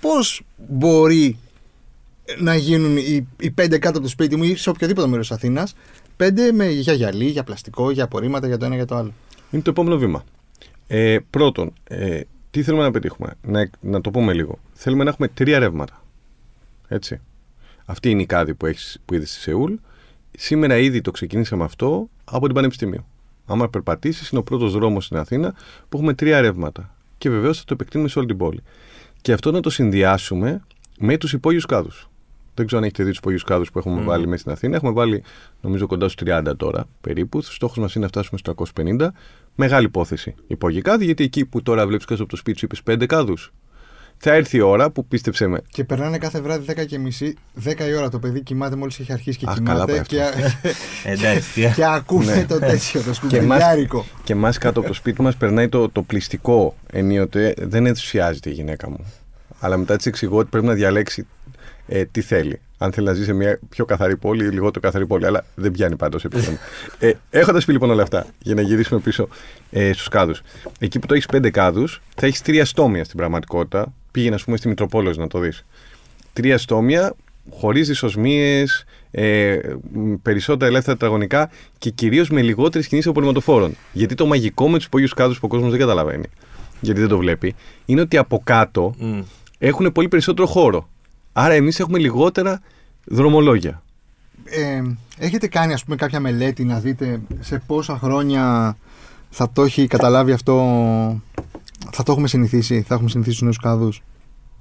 Πώς μπορεί να γίνουν οι, οι πέντε κάτω από το σπίτι μου ή σε οποιοδήποτε μέρος της Αθήνας πέντε με, για γυαλί, για πλαστικό, για απορρίμματα, για το ένα για το άλλο; Είναι το επόμενο βήμα. Ε, πρώτον, ε, τι θέλουμε να πετύχουμε; Να, να το πούμε λίγο. Θέλουμε να έχουμε τρία ρεύματα. Έτσι. Αυτή είναι η κάδη που, έχεις, που είδες στη Σεούλ. Σήμερα ήδη το ξεκινήσαμε αυτό από την Πανεπιστημίου. Άμα περπατήσεις, είναι ο πρώτος δρόμος στην Αθήνα που έχουμε τρία ρεύματα. Και βεβαίως θα το επεκτείνουμε σε όλη την πόλη. Και αυτό να το συνδυάσουμε με τους υπόγειους κάδους. Δεν ξέρω αν έχετε δει τους υπόγειους κάδους που έχουμε βάλει μέσα στην Αθήνα. Έχουμε βάλει, νομίζω, κοντά στους 30 τώρα περίπου. Ο στόχος μας είναι να φτάσουμε στου 350. Μεγάλη υπόθεση. Υπόγειοι κάδοι, γιατί εκεί που τώρα βλέπεις κάτω από το σπίτι σου είπες 5 κάδους. Θα έρθει η ώρα που πίστεψε με. Και περνάνε κάθε βράδυ 10 και μισή, 10 η ώρα το παιδί κοιμάται μόλις έχει αρχίσει και Α, καλά κοιμάται πάει και, Εντάξει, τι- και ακούμε Ναι. το τέτοιο, το Και μας, σκουπιδιάρικο. και μας κάτω από το σπίτι μας περνάει το, το πληστικό ενίοτε. Δεν ενθουσιάζεται η γυναίκα μου. Αλλά μετά της εξηγώ ότι πρέπει να διαλέξει ε, τι θέλει. Αν θέλει να ζει σε μια πιο καθαρή πόλη ή λιγότερο καθαρή πόλη. Αλλά δεν πιάνει πάντως επίπεδο. ε, Έχοντας πει λοιπόν όλα αυτά, για να γυρίσουμε πίσω ε, στους κάδους. Εκεί που το έχεις πέντε κάδους, θα έχεις τρία στόμια στην πραγματικότητα. Πήγαινε, ας πούμε, στη Μητροπόλεως να το δεις. Τρία στόμια, χωρίς δυσοσμίε, ε, μ, περισσότερα ελεύθερα τετραγωνικά και κυρίως με λιγότερε κινήσει απορριμματοφόρων. Γιατί το μαγικό με τους υπόγειους κάδους που ο κόσμος δεν καταλαβαίνει, γιατί δεν το βλέπει, είναι ότι από κάτω Μμ. έχουν πολύ περισσότερο χώρο. Άρα εμείς έχουμε λιγότερα δρομολόγια. Ε, έχετε κάνει ας πούμε κάποια μελέτη να δείτε σε πόσα χρόνια θα το έχει καταλάβει αυτό, θα το έχουμε συνηθίσει, θα έχουμε συνηθίσει τους νέους κάδους,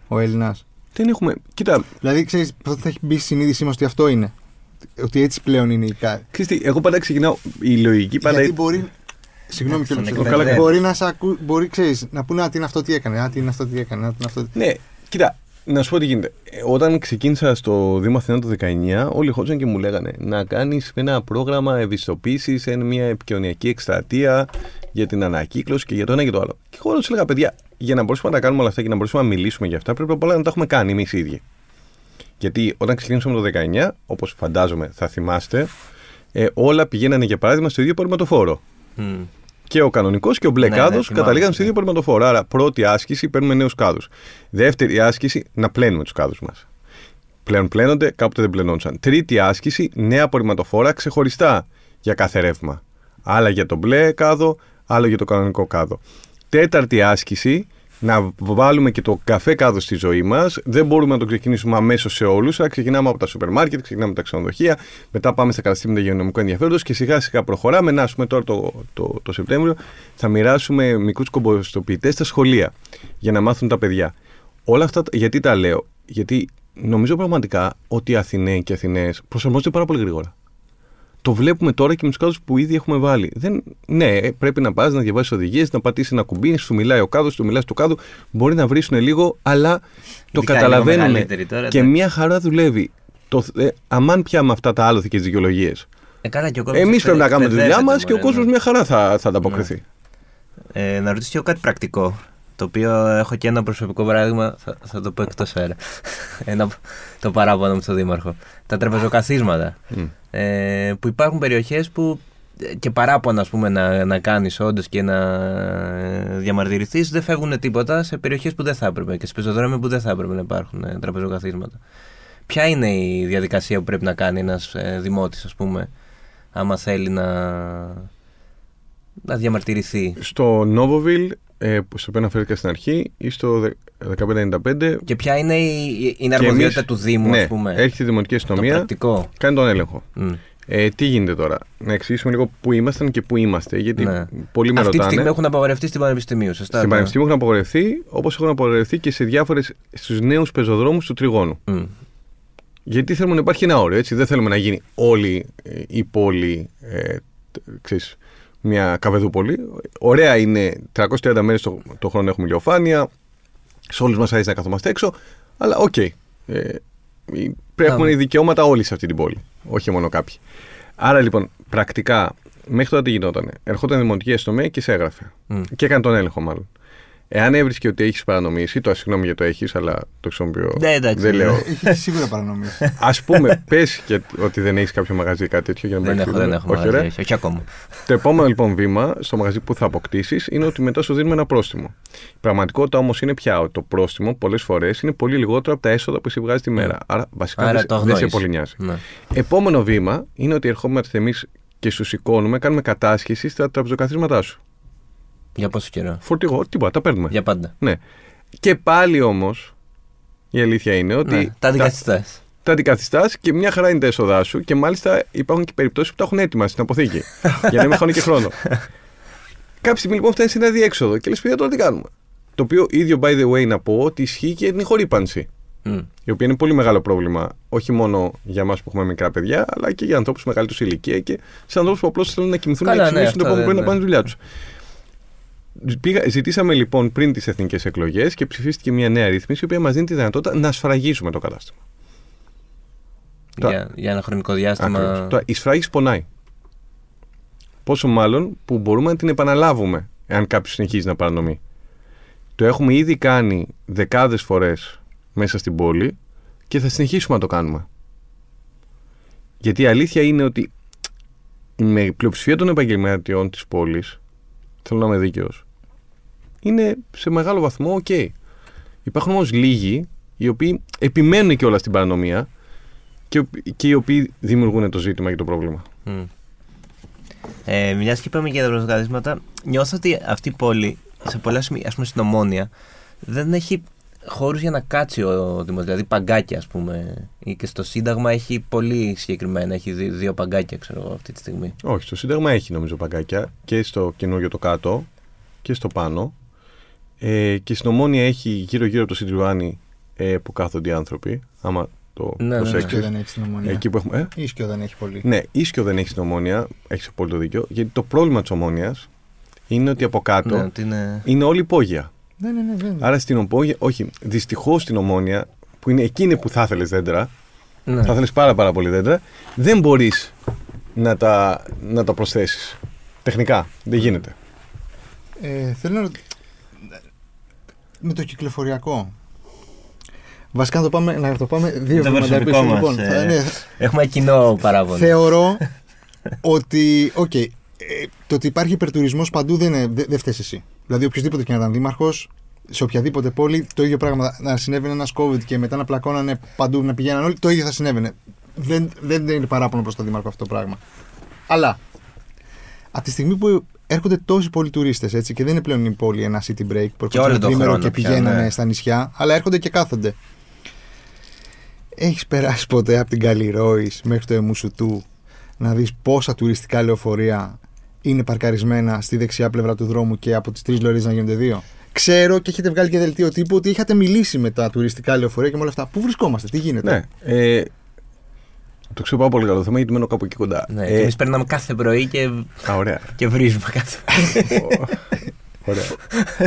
ο Έλληνας. Δεν έχουμε. Κοίτα, Δηλαδή, ξέρεις, θα έχει μπει στη συνείδησή μας ότι αυτό είναι. Ότι έτσι πλέον είναι η ΚΑΕ. ξέρεις τι, εγώ πάντα ξεκινάω. Η λογική πάντα. Γιατί μπορεί. Συγγνώμη Στον κιόλας, εκπαιδεύει. Μπορεί να σε ακού, μπορεί ξέρεις, να πούνε Α, τι είναι αυτό τι έκανε, Α, τι είναι αυτό τι έκανε, Α, τι είναι αυτό. τι-». Ναι, κοίτα, να σου πω τι γίνεται. Ε, Όταν ξεκίνησα στο Δήμο Αθηνών το 19, όλοι χώριζαν και μου λέγανε να κάνεις ένα πρόγραμμα ευαισθητοποίησης σε μια επικοινωνιακή εκστρατεία για την ανακύκλωση και για το ένα και το άλλο. Και εγώ του έλεγα, παιδιά, για να μπορέσουμε να τα κάνουμε όλα αυτά και να μπορέσουμε να μιλήσουμε για αυτά, πρέπει πολλά να τα έχουμε κάνει εμείς οι ίδιοι. Γιατί όταν ξεκινήσαμε το 19, όπως φαντάζομαι θα θυμάστε, ε, όλα πηγαίνανε για παράδειγμα στο ίδιο πολυματοφόρο. Μμ. Και ο κανονικός και ο μπλε Ναι, κάδος ναι, θυμάμαι, καταλήγαν στο ναι. ίδιο πολυματοφόρο. Άρα, πρώτη άσκηση παίρνουμε νέους κάδους. Δεύτερη άσκηση, να πλένουμε τους κάδους μας. Πλέον πλένονται, κάποτε δεν πλενόντουσαν. Τρίτη άσκηση, νέα απορριμματοφόρα ξεχωριστά για κάθε ρεύμα. Άλλα για τον μπλε κάδο, άλλο για το κανονικό κάδο. Τέταρτη άσκηση, να βάλουμε και το καφέ κάδο στη ζωή μας. Δεν μπορούμε να το ξεκινήσουμε αμέσως σε όλους. Αλλά ξεκινάμε από τα σούπερ μάρκετ, ξεκινάμε από τα ξενοδοχεία, μετά πάμε στα καταστήματα υγειονομικού ενδιαφέροντος και σιγά σιγά προχωράμε. Να, ας πούμε, τώρα το, το, το Σεπτέμβριο θα μοιράσουμε μικρούς κομποστοποιητές στα σχολεία για να μάθουν τα παιδιά. Όλα αυτά γιατί τα λέω, Γιατί νομίζω πραγματικά ότι οι Αθηναίοι και Αθηναίες προσαρμόζονται πάρα πολύ γρήγορα. Το βλέπουμε τώρα και με τους κάδους που ήδη έχουμε βάλει. Δεν, ναι, ε, πρέπει να πας να διαβάσεις οδηγίες, να πατήσεις ένα κουμπί, σου μιλάει ο κάδος, του μιλάς του κάδου. Μπορεί να βρίσουν λίγο, αλλά το Ειδικά καταλαβαίνουν. λίγο μεγαλύτεροι τώρα, Και εντάξει. μια χαρά δουλεύει. Το, ε, αμάν πια με αυτά τα άλοθη και τις δικαιολογίες. Ε, καλά, και ο κόσμος Εμείς πρέπει να κάνουμε τη δουλειά εκπαιδεύεται, μας και ο μωρέ, κόσμος ναι. μια χαρά θα, θα ανταποκριθεί. Ε, να ρωτήσω και εγώ κάτι πρακτικό. Το οποίο έχω και ένα προσωπικό παράδειγμα, θα, θα το πω εκτός αέρα. ένα, το παράπονο μου στον Δήμαρχο. Τα τραπεζοκαθίσματα. Μμ. Ε, που υπάρχουν περιοχές που ε, και παράπονα ας πούμε, να, να κάνεις όντως και να ε, διαμαρτυρηθείς, δεν φεύγουν τίποτα σε περιοχές που δεν θα έπρεπε και σε πεζοδρόμια που δεν θα έπρεπε να υπάρχουν ε, τραπεζοκαθίσματα. Ποια είναι η διαδικασία που πρέπει να κάνει ένας ε, δημότης, ας πούμε, άμα θέλει να, να διαμαρτυρηθεί; Στο Νόβοβιλ, ε, που στο οποίο αναφέρθηκα στην αρχή, ή στο δε- 1595. Και ποια είναι η, η και αρμοδιότητα εμείς- του Δήμου, ναι, ας πούμε; Έρχεται η Δημοτική το Αστυνομία, πρακτικό. κάνει τον έλεγχο. Μμ. Ε, τι γίνεται τώρα, να εξηγήσουμε λίγο πού ήμασταν και πού είμαστε. Γιατί Ναι. πολλοί με Αυτή τη ρωτάνε. στιγμή έχουν απαγορευτεί στην Πανεπιστημίου, σωστά. Στην Πανεπιστήμιο έχουν απογορευτεί, όπως έχουν απογορευτεί και σε διάφορες, στους νέους πεζοδρόμους του Τριγώνου. Μμ. Γιατί θέλουμε να υπάρχει ένα όριο, έτσι. Δεν θέλουμε να γίνει όλη ε, η πόλη, ε, τ- ξέρεις, μια καφεδούπολη. Ωραία είναι, 330 μέρες το, το χρόνο έχουμε ηλιοφάνεια, σε όλους μας αρέσει να καθόμαστε έξω, αλλά οκ. Ε, η- πρέπει να Άμα. έχουν δικαιώματα όλοι σε αυτή την πόλη, όχι μόνο κάποιοι. Άρα λοιπόν, πρακτικά, μέχρι τώρα τι γινόταν. Ερχόταν η δημοτική αστυνομία και σε έγραφε. Μμ. Και έκανε τον έλεγχο μάλλον. Εάν έβρισκε ότι έχεις παρανομήσει, το συγγνώμη για το έχεις, αλλά το χρησιμοποιώ. Ναι, εντάξει. δεν λέω. Έχεις σίγουρα παρανομήσει. Α πούμε, πες ότι δεν έχεις κάποιο μαγαζί ή κάτι τέτοιο για να Δεν μην έχω, δεν έχω. Όχι, μαγαζί, ωραία. όχι, όχι ακόμα. Το επόμενο λοιπόν βήμα στο μαγαζί που θα αποκτήσεις είναι ότι μετά σου δίνουμε ένα πρόστιμο. Η πραγματικότητα όμως είναι πια ότι το πρόστιμο πολλές φορές είναι πολύ λιγότερο από τα έσοδα που εσύ βγάζεις τη μέρα. Άρα βασικά Ναι. Άρα δεν, το δεν σε αγνοείς. πολύ νοιάζει. Ναι. Επόμενο βήμα είναι ότι ερχόμαστε εμείς και σου σηκώνουμε, κάνουμε κατάσχεση στα τραπεζοκαθίσματά σου. Για πόσο καιρό; Φορτηγό, τίποτα, τα παίρνουμε. Για πάντα. Ναι. Και πάλι όμως η αλήθεια είναι ότι. Ναι, τα αντικαθιστάς. τα αντικαθιστάς και μια χαρά είναι τα έσοδά σου και μάλιστα υπάρχουν και περιπτώσεις που τα έχουν έτοιμα στην αποθήκη. για να μην χάνουν και χρόνο. Κάποια στιγμή λοιπόν φτάνει σε ένα διέξοδο και λες: Παιδιά, τώρα τι κάνουμε. Το οποίο ίδιο, by the way, να πω ότι ισχύει και την χορύπανση. Μμ. Η οποία είναι πολύ μεγάλο πρόβλημα, όχι μόνο για εμάς που έχουμε μικρά παιδιά, αλλά και για ανθρώπους μεγαλύτερου σε ηλικία και σε ανθρώπους που απλώς θέλουν να κοιμηθούν Καλά, να ναι, ξυπνήσουν το αυτό επόμενο πρωί να δεν- πάνε στη δουλειά τους. Πήγα, ζητήσαμε λοιπόν πριν τις εθνικές εκλογές και ψηφίστηκε μια νέα ρύθμιση η οποία μας δίνει τη δυνατότητα να σφραγίσουμε το κατάστημα. Τώρα- Για, για ένα χρονικό διάστημα. Ακριβώς. Τώρα, η σφράγιση πονάει. Πόσο μάλλον που μπορούμε να την επαναλάβουμε εάν κάποιος συνεχίζει να παρανομεί. Το έχουμε ήδη κάνει δεκάδες φορές μέσα στην πόλη και θα συνεχίσουμε να το κάνουμε. Γιατί η αλήθεια είναι ότι με πλειοψηφία των επαγγελματιών της πόλης, θέλω να είμαι δίκαιος, είναι σε μεγάλο βαθμό οκ. Υπάρχουν όμως λίγοι οι οποίοι επιμένουν και όλα στην παρανομία και, και οι οποίοι δημιουργούν το ζήτημα και το πρόβλημα. Μμ. Ε, Μιας και είπαμε για τα τραπεζοκαθίσματα, νιώθω ότι αυτή η πόλη σε πολλά σημεία, ας πούμε στην Ομόνια, δεν έχει χώρους για να κάτσει ο Δήμο. Δηλαδή παγκάκια, ας πούμε. Ή και στο Σύνταγμα έχει πολύ συγκεκριμένα. Έχει δύ- δύο παγκάκια, ξέρω εγώ, αυτή τη στιγμή. Όχι, στο Σύνταγμα έχει νομίζω παγκάκια και στο καινούριο το κάτω και στο πάνω. Ε, και στην Ομόνια έχει γύρω-γύρω από το Σιντριβάνι ε, που κάθονται οι άνθρωποι. Άμα το Ναι, ναι, ναι. προσέξεις. Ίσκιο δεν έχει στην ομόνια. Εκεί που έχουμε. Ε; Ίσκιο δεν έχει πολύ. Ναι, ίσιο δεν έχει στην ομόνια. Έχεις απόλυτο δίκιο. Γιατί το πρόβλημα της ομόνιας είναι ότι από κάτω Ναι, ότι είναι... είναι όλη υπόγεια. Ναι, ναι, ναι. δεν- Άρα στην υπόγεια, όχι, δυστυχώς στην ομόνια, που είναι εκείνη που θα ήθελες δέντρα, Ναι. θα ήθελες πάρα, πάρα πολύ δέντρα, δεν μπορείς να τα, να τα προσθέσεις. Τεχνικά. Δεν γίνεται. Ε, θέλω να. Με το κυκλοφοριακό. Βασικά να το πάμε, να το πάμε δύο Το βήματα προσωπικό πίσω. μας, Λοιπόν, ε, θα- ναι, Έχουμε κοινό παράπονο. θεωρώ ότι. οκ, ε, το ότι υπάρχει υπερτουρισμός παντού δεν, είναι, δεν, δεν φταίεις εσύ. Δηλαδή, οποιοδήποτε και να ήταν δήμαρχος, σε οποιαδήποτε πόλη, το ίδιο πράγμα. Να συνέβαινε ένας COVID και μετά να πλακώνανε παντού, να πηγαίναν όλοι, το ίδιο θα συνέβαινε. Δεν, δεν είναι παράπονο προς τον δήμαρχο αυτό το πράγμα. Αλλά από τη στιγμή που έρχονται τόσοι πολλοί τουρίστες και δεν είναι πλέον η πόλη ένα city break που Και όλο έρχονται τον τρίμερο χρόνο και πια, πηγαίνανε ναι. στα νησιά, αλλά έρχονται και κάθονται. Έχεις περάσει ποτέ από την Καλλιρόη μέχρι το Εμουσουτού να δεις πόσα τουριστικά λεωφορεία είναι παρκαρισμένα στη δεξιά πλευρά του δρόμου και από τις τρεις λωρίε να γίνονται δύο; Ξέρω και έχετε βγάλει και δελτίο τύπου ότι είχατε μιλήσει με τα τουριστικά λεωφορεία και με όλα αυτά. Πού βρισκόμαστε, τι γίνεται; Ναι. Ε, το ξέρω πάρα πολύ καλό το θέμα γιατί μένω κάπου εκεί κοντά. Ναι, Ε, και εμείς περνάμε κάθε πρωί και, Α, ωραία. και βρίζουμε κάθε ωραία.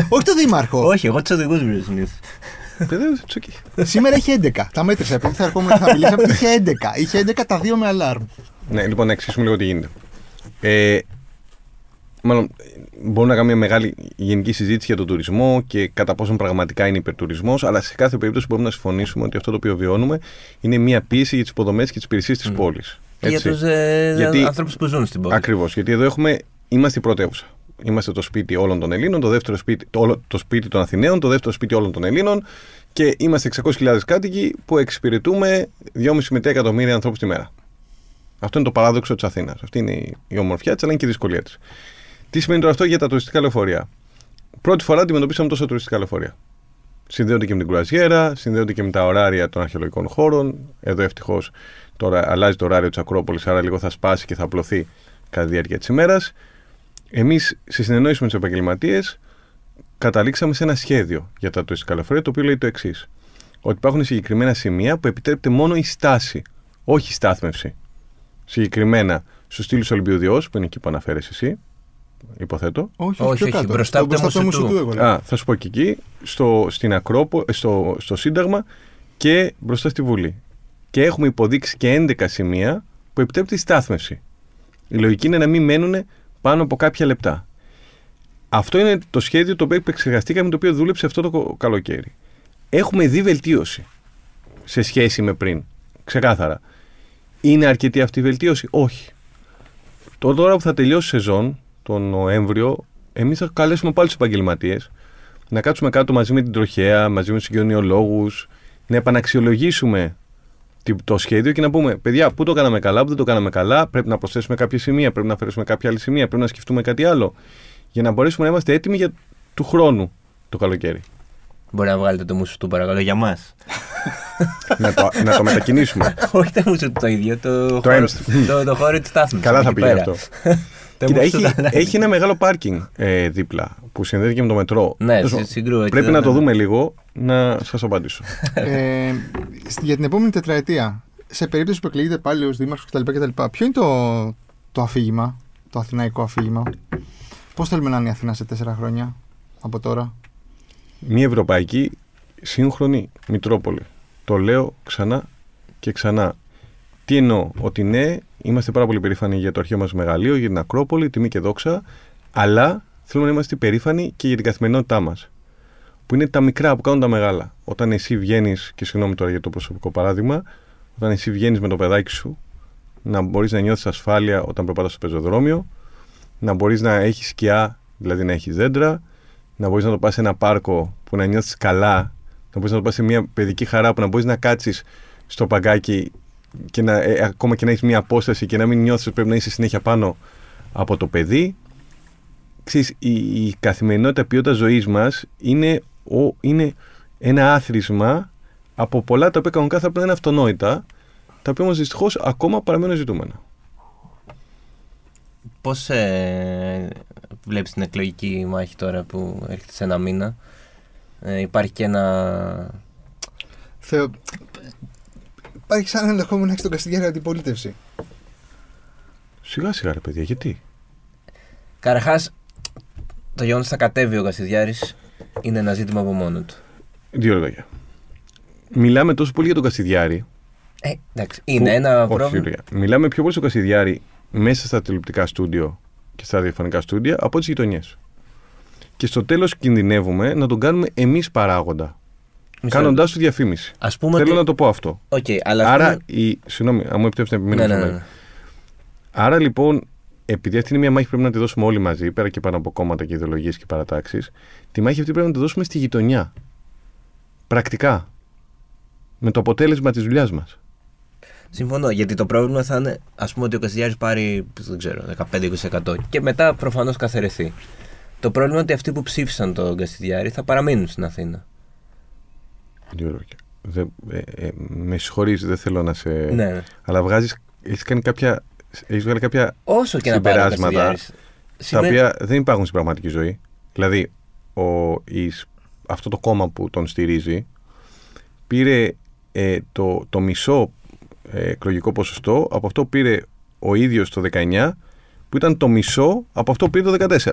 Όχι το δήμαρχο. Όχι, εγώ τους οδηγούς βρίζω συνήθως. Παιδεύω, it's okay. Σήμερα έχει 11. Τα μέτρησα επειδή θα ερχόμουν και θα μιλήσαμε. Είχε 11. Είχε 11 τα δύο με αλάρμ. Ναι, λοιπόν, να εξηγήσουμε λίγο τι γίνεται. Ε, μάλλον, μπορούμε να κάνουμε μια μεγάλη γενική συζήτηση για τον τουρισμό και κατά πόσον πραγματικά είναι υπερτουρισμός, αλλά σε κάθε περίπτωση μπορούμε να συμφωνήσουμε ότι αυτό το οποίο βιώνουμε είναι μια πίεση για τις υποδομές και τις υπηρεσίες της Μμ. πόλης. Και για τους ε, Γιατί- ανθρώπους που ζουν στην πόλη. Ακριβώς. Γιατί εδώ έχουμε, είμαστε η πρωτεύουσα. Είμαστε το σπίτι όλων των Ελλήνων, το δεύτερο σπίτι, το, όλο- το σπίτι των Αθηναίων, το δεύτερο σπίτι όλων των Ελλήνων και είμαστε 600.000 κάτοικοι που εξυπηρετούμε 2,5 με 3 εκατομμύρια ανθρώπους τη μέρα. Αυτό είναι το παράδοξο της Αθήνας. Αυτή είναι η- η ομορφιά της, αλλά είναι και η δυσκολία της. Τι σημαίνει τώρα αυτό για τα τουριστικά λεωφορεία; Πρώτη φορά αντιμετωπίσαμε τόσα τουριστικά λεωφορεία. Συνδέονται και με την κρουαζιέρα, συνδέονται και με τα ωράρια των αρχαιολογικών χώρων. Εδώ ευτυχώς τώρα αλλάζει το ωράριο της Ακρόπολης, άρα λίγο θα σπάσει και θα απλωθεί κατά τη διάρκεια της ημέρας. Εμείς, σε συνεννόηση με τους επαγγελματίες, καταλήξαμε σε ένα σχέδιο για τα τουριστικά λεωφορεία, το οποίο λέει το εξής. Ότι υπάρχουν συγκεκριμένα σημεία που επιτρέπεται μόνο η στάση, όχι η στάθμευση. Συγκεκριμένα στους στήλους Ολυμπιουδιό, που είναι εκεί που αναφέρεσαι εσύ, υποθέτω. Όχι, Όχι, πιο όχι, κάτω. μπροστά Στο- από το μπροστά από Μουσουτού. Μουσουτού, εγώ λέω. Α, θα σου πω και εκεί, στο, στην Ακρόπο, στο, στο Σύνταγμα και μπροστά στη Βουλή. Και έχουμε υποδείξει και 11 σημεία που επιτρέπεται η στάθμευση. Η λογική είναι να μην μένουν πάνω από κάποια λεπτά. Αυτό είναι το σχέδιο το οποίο επεξεργαστήκαμε, το οποίο δούλεψε αυτό το κο- καλοκαίρι. Έχουμε δει βελτίωση σε σχέση με πριν. Ξεκάθαρα. Είναι αρκετή αυτή η βελτίωση, Όχι. Το τώρα που θα τελειώσει η σεζόν, τον Νοέμβριο, εμείς θα καλέσουμε πάλι τους επαγγελματίες να κάτσουμε κάτω μαζί με την τροχέα, μαζί με τους συγκοινωνιολόγου, να επαναξιολογήσουμε τι- το σχέδιο και να πούμε: Παιδιά, πού το κάναμε καλά, πού δεν το κάναμε καλά, πρέπει να προσθέσουμε κάποια σημεία, πρέπει να αφαιρέσουμε κάποια άλλη σημεία, πρέπει να σκεφτούμε κάτι άλλο. Για να μπορέσουμε να είμαστε έτοιμοι για του χρόνου το καλοκαίρι. Μπορεί να βγάλετε το μουσουτού παρακαλώ για μας. να, το, να το μετακινήσουμε. Όχι το μουσουτού το ίδιο, το, Το χώρο, Έμστ. το, το χώρο της στάθμης. Καλά θα πήγε αυτό. Το Κοίτα, μουσουτού έχει, τα αλλάζει. έχει ένα μεγάλο πάρκινγκ ε, δίπλα που συνδέεται και με το μετρό. Ναι, Τέλος στη- πάντων, στην Κρού, εκεί Πρέπει δεν να το είναι. δούμε λίγο να σας απαντήσω. ε, στη- για την επόμενη τετραετία, σε περίπτωση που εκλεγείτε πάλι ως δήμαρχος κτλ, κτλ. Ποιο είναι το, το αφήγημα, το αθηναϊκό αφήγημα, Πώς θέλουμε να είναι η Αθήνα σε τέσσερα χρόνια από τώρα; Μια ευρωπαϊκή σύγχρονη Μητρόπολη. Το λέω ξανά και ξανά. Τι εννοώ, ότι ναι, είμαστε πάρα πολύ περήφανοι για το αρχαίο μας μεγαλείο, για την Ακρόπολη, τιμή και δόξα, αλλά θέλουμε να είμαστε περήφανοι και για την καθημερινότητά μας. Που είναι τα μικρά που κάνουν τα μεγάλα. Όταν εσύ βγαίνεις, και συγγνώμη τώρα για το προσωπικό παράδειγμα, όταν εσύ βγαίνεις με το παιδάκι σου, να μπορείς να νιώθεις ασφάλεια όταν περπατάς στο πεζοδρόμιο, να μπορείς να έχεις σκιά, δηλαδή να έχεις δέντρα, να μπορείς να το πας σε ένα πάρκο που να νιώθεις καλά, να μπορείς να το πας σε μια παιδική χαρά που να μπορείς να κάτσεις στο παγκάκι και να, ε, ακόμα και να έχεις μια απόσταση και να μην νιώθεις ότι πρέπει να είσαι συνέχεια πάνω από το παιδί. Ξέρεις, η, η καθημερινότητα ποιότητας ζωής μας είναι, ο, είναι ένα άθροισμα από πολλά τα οποία κανονικά θα πρέπει να είναι αυτονόητα, τα οποία όμως δυστυχώς ακόμα παραμένουν ζητούμενα. Πώς ε, βλέπεις την εκλογική μάχη τώρα που έρχεται σε ένα μήνα; Ε, υπάρχει και ένα Θεω... Υπάρχει σαν ενδεχόμενο να έχεις τον Καστιγιάρη αντιπολίτευση. Σιγά σιγά ρε παιδιά, γιατί; Καταρχάς, το γεγονός ότι θα κατέβει ο Κασιδιάρη είναι ένα ζήτημα από μόνο του. Δύο λόγια. Μιλάμε τόσο πολύ για τον Κασιδιάρη. Ε, εντάξει, είναι που- ένα όχι, πρόβλημα. Γιώργια. Μιλάμε πιο πολύ στο Κασιδιάρη μέσα στα τηλεοπτικά στούντιο και στα ραδιοφωνικά στούντια από τις γειτονιές. Και στο τέλος κινδυνεύουμε να τον κάνουμε εμείς παράγοντα. Μισό Κάνοντάς του διαφήμιση. Ας πούμε Θέλω ότι... να το πω αυτό. Οκ, αλλά ας Άρα, πούμε- η... συγγνώμη, αν μου επιτρέψετε να επιμείνω Ναι, σε ναι, αυτό. ναι. Άρα λοιπόν, επειδή αυτή είναι μια μάχη που πρέπει να τη δώσουμε όλοι μαζί, πέρα και πάνω από κόμματα και ιδεολογίες και παρατάξεις, τη μάχη αυτή πρέπει να τη δώσουμε στη γειτονιά. Πρακτικά. Με το αποτέλεσμα της δουλειάς μας. Συμφωνώ, γιατί το πρόβλημα θα είναι ας πούμε ότι ο Καστιδιάρης πάρει δεν ξέρω, 15-20% και μετά προφανώς καθαιρεθεί. Το πρόβλημα είναι ότι αυτοί που ψήφισαν τον Καστιδιάρη θα παραμείνουν στην Αθήνα. Δεν, ε, ε, με συγχωρείς, δεν θέλω να σε. Ναι, ναι. Αλλά βγάζεις. Έχεις κάνει κάποια. Έχεις βγάλει κάποια Όσο και να πάρει ο συμπεράσματα Καστιδιάρης. τα σημαίνει- οποία δεν υπάρχουν στην πραγματική ζωή. Δηλαδή, ο, η, αυτό το κόμμα που τον στηρίζει πήρε ε, το, το μισό ε, εκλογικό ποσοστό από αυτό που πήρε ο ίδιος το 19 που ήταν το μισό από αυτό που πήρε το 14.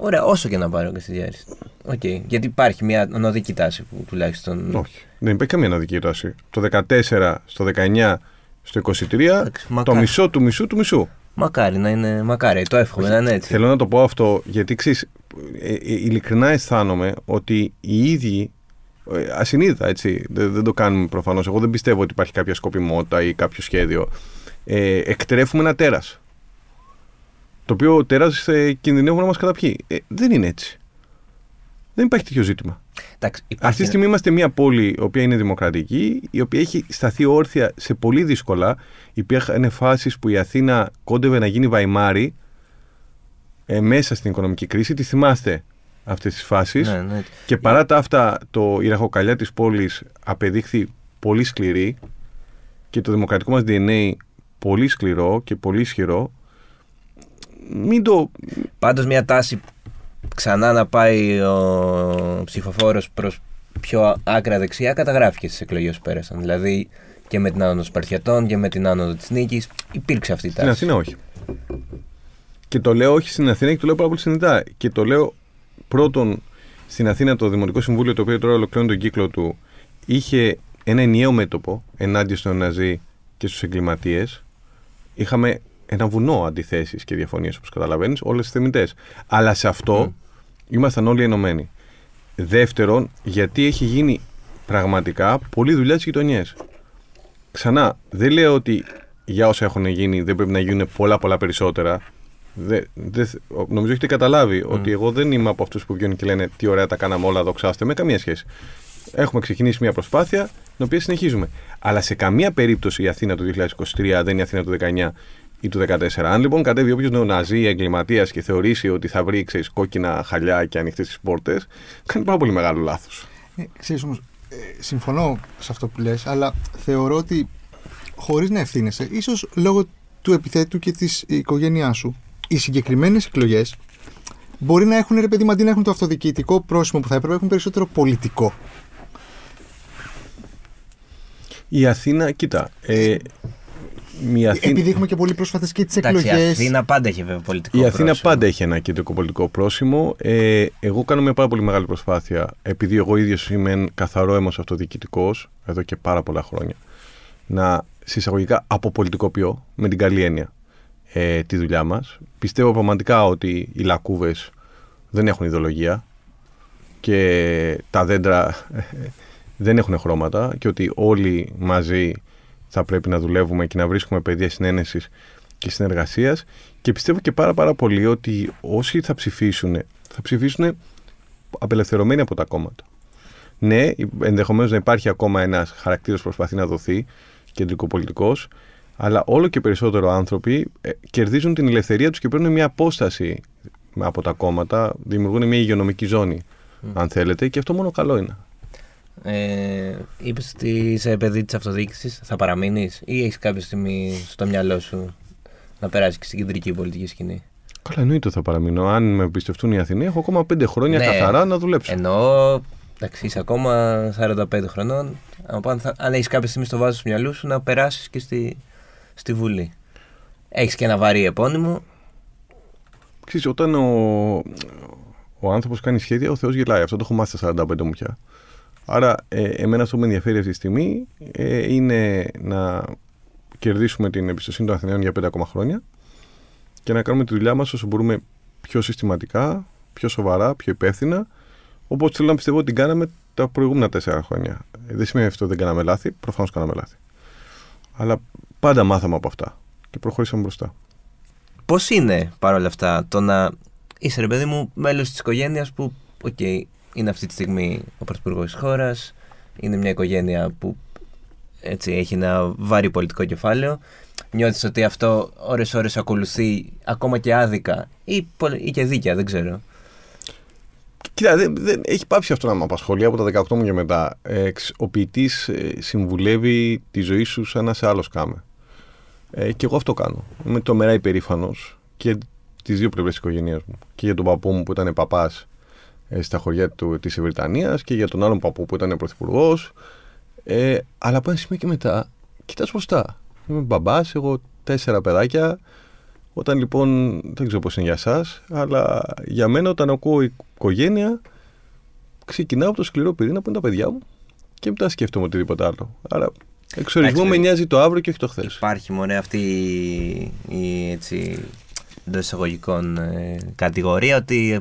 Ωραία, όσο και να πάρει ο Καστιδιάρης. Οκ, γιατί υπάρχει μια ανωδική τάση που τουλάχιστον. Όχι. Δεν υπάρχει καμία αναδική τάση. Το 14 στο 19 στο 23 Εντάξει, το μακάρι. μισό του μισού του μισού. Μακάρι να είναι. Μακάρι, το εύχομαι να είναι έτσι. Θέλω να το πω αυτό γιατί ξέρεις, ε, ε, ειλικρινά αισθάνομαι ότι οι ίδιοι, ε, ασυνείδητα έτσι, δεν, δεν το κάνουμε προφανώς, εγώ δεν πιστεύω ότι υπάρχει κάποια σκοπιμότητα ή κάποιο σχέδιο, ε, εκτρέφουμε ένα τέρας. Το οποίο τέρας ε, κινδυνεύουν να μας καταπιεί. Ε, δεν είναι έτσι. Δεν υπάρχει τέτοιο ζήτημα. Εντάξει, υπάρχει Αυτή τη στιγμή είμαστε μια πόλη η οποία είναι δημοκρατική, η οποία έχει σταθεί όρθια σε πολύ δύσκολα. Υπήρχαν φάσεις που η Αθήνα κόντευε να γίνει Βαϊμάρη ε, μέσα στην οικονομική κρίση. Τη θυμάστε αυτές τις φάσεις; Ναι, ναι. Και παρά τα αυτά, το, η ραχοκαλιά της πόλης απεδείχθη πολύ σκληρή και το δημοκρατικό μας DNA πολύ σκληρό και πολύ ισχυρό. Μην το... Πάντως μια τάση ξανά να πάει ο ψηφοφόρος προς πιο άκρα δεξιά καταγράφηκε στις εκλογές που πέρασαν. Δηλαδή και με την άνοδο των Σπαρτιατών και με την άνοδο της Νίκης υπήρξε αυτή η Στην τάση. Αθήνα όχι. Και το λέω όχι στην Αθήνα και το λέω πάρα πολύ συνειδητά. Και το λέω πρώτον στην Αθήνα το Δημοτικό Συμβούλιο, το οποίο τώρα ολοκληρώνει τον κύκλο του, είχε ένα ενιαίο μέτωπο ενάντια στον Ναζί και στους εγκληματίες. Είχαμε ένα βουνό αντιθέσεις και διαφωνίες, όπως καταλαβαίνεις, όλες τις θεμητές. Αλλά σε αυτό ήμασταν όλοι ενωμένοι. Δεύτερον, γιατί έχει γίνει πραγματικά πολλή δουλειά στις γειτονιές. Ξανά, δεν λέω ότι για όσα έχουν γίνει δεν πρέπει να γίνουν πολλά πολλά περισσότερα. Δε, δε, νομίζω έχετε καταλάβει ότι εγώ δεν είμαι από αυτούς που βγαίνουν και λένε τι ωραία τα κάναμε όλα, δοξάστε με, καμία σχέση. Έχουμε ξεκινήσει μια προσπάθεια την οποία συνεχίζουμε. Αλλά σε καμία περίπτωση η Αθήνα του 2023 δεν είναι η Αθήνα του 19 ή του 14. Αν λοιπόν κατέβει όποιος νεοναζί, εγκληματίας και θεωρήσει ότι θα βρει ξέρεις, κόκκινα χαλιά και ανοιχτές τις πόρτες, κάνει πάρα πολύ μεγάλο λάθος. Ε, ξέρεις όμως, ε, συμφωνώ σε αυτό που λες, αλλά θεωρώ ότι χωρίς να ευθύνεσαι, ίσως λόγω του επιθέτου και της οικογένειάς σου, οι συγκεκριμένες εκλογές μπορεί να έχουν, ρε παιδί μου, αντί να έχουν το αυτοδιοικητικό πρόσημο που θα έπρεπε, έχουν περισσότερο πολιτικό. Η Αθήνα, κοίτα. Ε, η Αθήνα, Επειδή έχουμε και πολύ πρόσφατες και τις Εντάξει, η εκλογές. Αθήνα πάντα έχει βέβαια πολιτικό Η Αθήνα πρόσωπο. πάντα έχει ένα κεντρικό πολιτικό πρόσημο. Ε, εγώ κάνω μια πάρα πολύ μεγάλη προσπάθεια, επειδή εγώ ίδιος είμαι καθαρό έμος αυτοδιοικητικός εδώ και πάρα πολλά χρόνια, να συσσαγωγικά αποπολιτικοποιώ με την καλή έννοια ε, τη δουλειά μας. Πιστεύω πραγματικά ότι οι λακκούβες δεν έχουν ιδεολογία και τα δέντρα ε, δεν έχουν χρώματα και ότι όλοι μαζί θα πρέπει να δουλεύουμε και να βρίσκουμε παιδεία συνένεσης και συνεργασίας και πιστεύω και πάρα πάρα πολύ ότι όσοι θα ψηφίσουν θα ψηφίσουν απελευθερωμένοι από τα κόμματα. Ναι, ενδεχομένως να υπάρχει ακόμα ένας χαρακτήρας που προσπαθεί να δοθεί κεντρικοπολιτικός αλλά όλο και περισσότερο άνθρωποι ε, κερδίζουν την ελευθερία τους και παίρνουν μια απόσταση από τα κόμματα, δημιουργούν μια υγειονομική ζώνη αν θέλετε και αυτό μόνο καλό είναι. Ε, Είπες ότι είσαι παιδί της αυτοδιοίκησης, θα παραμείνεις ή έχεις κάποια στιγμή στο μυαλό σου να περάσεις και στην κεντρική πολιτική σκηνή; Καλά, εννοείται ότι θα παραμείνω. Αν με εμπιστευτούν οι Αθηναίοι, έχω ακόμα πέντε χρόνια Ναι. καθαρά να δουλέψω. Εννοώ Εντάξει, είσαι ακόμα 45 χρονών. Αν, θα, αν έχεις κάποια στιγμή στο βάζο του μυαλού σου να περάσεις και στη, στη Βουλή. Έχεις και ένα βαρύ επώνυμο. Ξέρεις, όταν ο, ο άνθρωπος κάνει σχέδια, ο Θεός γελάει. Αυτό το έχω μάθει στα 45 μου πια. Άρα, ε, εμένα αυτό που με ενδιαφέρει αυτή τη στιγμή ε, είναι να κερδίσουμε την εμπιστοσύνη των Αθηναίων για 5 ακόμα χρόνια και να κάνουμε τη δουλειά μας όσο μπορούμε πιο συστηματικά, πιο σοβαρά, πιο υπεύθυνα, όπως θέλω να πιστεύω ότι την κάναμε τα προηγούμενα τέσσερα χρόνια. Ε, δεν σημαίνει αυτό ότι δεν κάναμε λάθη, προφανώς κάναμε λάθη. Αλλά πάντα μάθαμε από αυτά και προχωρήσαμε μπροστά. Πώς είναι παρόλα αυτά το να είσαι ρε παιδί μου μέλος της οικογένειας που, okay, okay, είναι αυτή τη στιγμή ο πρωθυπουργός της χώρας, είναι μια οικογένεια που έτσι, έχει ένα βαρύ πολιτικό κεφάλαιο. Νιώθεις ότι αυτό ώρες ώρες ακολουθεί ακόμα και άδικα ή, ή και δίκαια, δεν ξέρω. Κοίτα, δεν, δεν, έχει πάψει αυτό να με απασχολεί από τα 18 μου και μετά. Ε, ο ποιητής ε, συμβουλεύει τη ζωή σου σαν να σε άλλος κάμε. Ε, και εγώ αυτό κάνω. Είμαι τρομερά υπερήφανος και τις δύο πλευρές της οικογένειας μου. Και για τον παππού μου που ήταν παπάς ε, στα χωριά της Βρυτανία και για τον άλλον παππού που ήταν πρωθυπουργός. Ε, αλλά από ένα σημείο και μετά, κοιτάς μπροστά. Είμαι μπαμπάς, έχω τέσσερα παιδάκια. Όταν λοιπόν, δεν ξέρω πώς είναι για εσάς, αλλά για μένα όταν ακούω οικογένεια, ξεκινάω από το σκληρό πυρήνα που είναι τα παιδιά μου και μετά σκέφτομαι οτιδήποτε άλλο. Άρα εξορισμό με νοιάζει το αύριο και όχι το χθες. Υπάρχει μόνο αυτή η έτσι εντός εισαγωγικών ε, κατηγορία ότι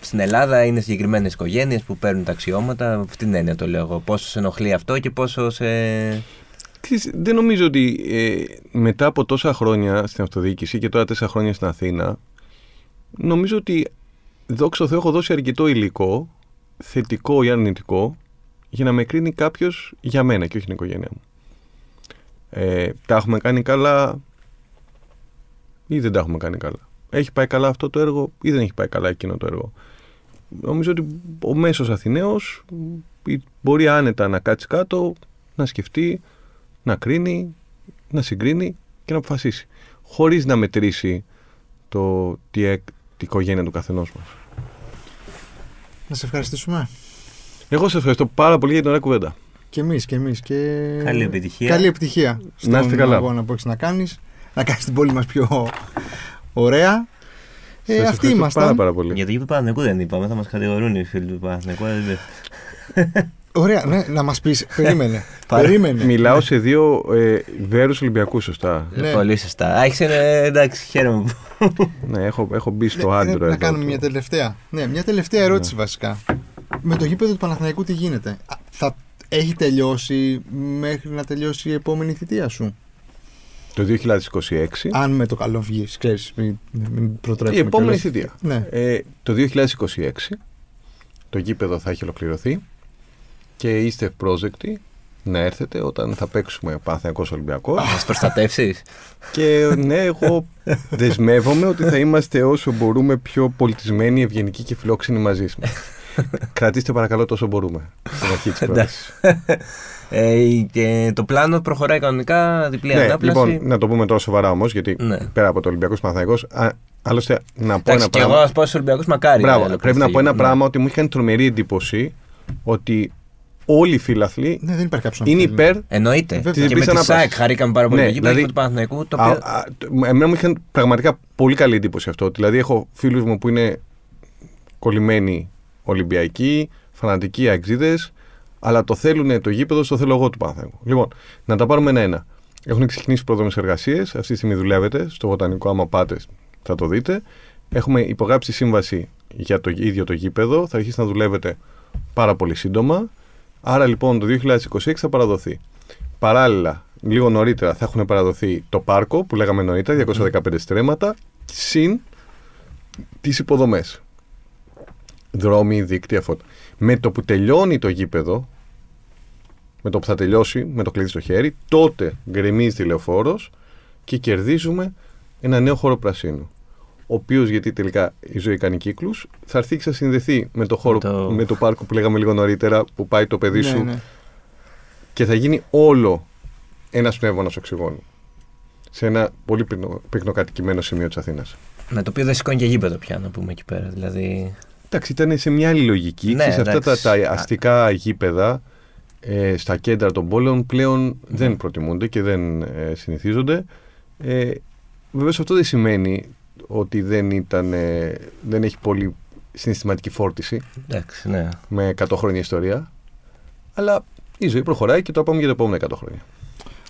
στην Ελλάδα είναι συγκεκριμένες οικογένειες που παίρνουν τα αξιώματα. Αυτή την έννοια το λέω εγώ. Πόσο σε ενοχλεί αυτό και πόσο σε. Δεν νομίζω ότι ε, μετά από τόσα χρόνια στην αυτοδιοίκηση και τώρα τέσσερα χρόνια στην Αθήνα, νομίζω ότι δόξα τω Θεώ έχω δώσει αρκετό υλικό, θετικό ή αρνητικό, για να με κρίνει κάποιος για μένα και όχι την οικογένειά μου. Ε, τα έχουμε κάνει καλά ή δεν τα έχουμε κάνει καλά; Έχει πάει καλά αυτό το έργο ή δεν έχει πάει καλά εκείνο το έργο. Νομίζω ότι ο μέσος Αθηναίος μπορεί άνετα να κάτσει κάτω, να σκεφτεί, να κρίνει, να συγκρίνει και να αποφασίσει. Χωρίς να μετρήσει το τι, την οικογένεια του καθενός μας. Να σε ευχαριστήσουμε. Εγώ σε ευχαριστώ πάρα πολύ για την ωραία κουβέντα. Και εμείς, και εμείς. Και... Καλή επιτυχία. Καλή επιτυχία στον να καλά. αγώνα που έχεις να κάνεις. Να κάνεις την πόλη μας πιο Ωραία. Ε, αυτοί ήμασταν. Πάρα, πάρα πολύ. Για το γήπεδο του Παναθηνικού δεν είπαμε, θα μας κατηγορούν οι φίλοι του Παναθηνικού. Ωραία, ναι, να μας πεις. Περίμενε. περίμενε. Μιλάω σε δύο ε, βέρους Ολυμπιακούς, σωστά. Ναι. Πολύ σωστά. Έχει ε, εντάξει, χαίρομαι. ναι, έχω, έχω μπει στο ναι, άντρο. Να κάνουμε μια τελευταία. Ναι, μια τελευταία ερώτηση ναι. βασικά. Με το γήπεδο του Παναθηναϊκού τι γίνεται; Θα έχει τελειώσει μέχρι να τελειώσει η επόμενη θητεία σου; Το 2026. Αν με το καλό βγεις, ξέρεις, μην, μην Η επόμενη θητεία. Ναι. Ε, το 2026 το γήπεδο θα έχει ολοκληρωθεί και είστε ευπρόσδεκτοι να έρθετε όταν θα παίξουμε Παναθηναϊκός Ολυμπιακός. Να μας προστατεύσεις. Και ναι, εγώ δεσμεύομαι ότι θα είμαστε όσο μπορούμε πιο πολιτισμένοι, ευγενικοί και φιλόξενοι μαζί μας. Κρατήστε παρακαλώ τόσο μπορούμε στην αρχή της ε, και το πλάνο προχωράει κανονικά, διπλή ναι, ανάπλαση. Λοιπόν, να το πούμε τώρα σοβαρά όμως, γιατί ναι. πέρα από το Ολυμπιακός Παναθαϊκό. Άλλωστε, να πω ένα και πράγμα. εγώ, ας πω στους Ολυμπιακούς μακάρι. Μπράβο, πρέπει να πω ένα ναι. πράγμα ότι μου είχε τρομερή εντύπωση ότι όλοι οι φίλαθλοι ναι, δεν υπάρχει είναι υπέρ. Εννοείται. Και με τη ΣΑΕΚ χαρήκαμε πάρα πολύ. Ναι, δηλαδή, του Παναθηναϊκού. Το οποίο... α, α, εμένα μου είχε πραγματικά πολύ καλή εντύπωση αυτό. Δηλαδή, έχω φίλους μου που είναι κολλημένοι Ολυμπιακοί, φανατικοί αξίδε αλλά το θέλουν το γήπεδο, το θέλω εγώ του Παναθηναϊκού. Λοιπόν, να τα πάρουμε ένα-ένα. Έχουν ξεκινήσει πρόδρομε εργασίες. Αυτή τη στιγμή δουλεύετε στο Βοτανικό. Άμα πάτε, θα το δείτε. Έχουμε υπογράψει σύμβαση για το ίδιο το γήπεδο. Θα αρχίσει να δουλεύετε πάρα πολύ σύντομα. Άρα λοιπόν το 2026 θα παραδοθεί. Παράλληλα, λίγο νωρίτερα θα έχουν παραδοθεί το πάρκο που λέγαμε νωρίτερα, 215 στρέμματα, συν τις υποδομές. Δρόμοι, δίκτυα, φώτα. Με το που τελειώνει το γήπεδο, με το που θα τελειώσει, με το κλειδί στο χέρι, τότε γκρεμίζει τηλεοφόρο και κερδίζουμε ένα νέο χώρο πρασίνου. Ο οποίος, γιατί τελικά η ζωή κάνει κύκλους, θα έρθει και θα συνδεθεί με το χώρο, το... με το πάρκο που λέγαμε λίγο νωρίτερα, που πάει το παιδί ναι, σου. Ναι. Και θα γίνει όλο ένας πνεύμονας οξυγόνου. Σε ένα πολύ πυκνοκατοικημένο σημείο της Αθήνας. Με το οποίο δεν σηκώνει και γήπεδο πια, να πούμε εκεί πέρα. Δηλαδή Εντάξει, ήταν σε μια άλλη λογική. Ναι, και σε αυτά τα, εντάξει. τα αστικά γήπεδα ε, στα κέντρα των πόλεων πλέον δεν προτιμούνται και δεν ε, συνηθίζονται. Ε, Βεβαίως αυτό δεν σημαίνει ότι δεν, ήταν, ε, δεν έχει πολύ συναισθηματική φόρτιση Εντάξει, ναι. με 100 χρόνια ιστορία. Αλλά η ζωή προχωράει και το πάμε για τα επόμενα 100 χρόνια.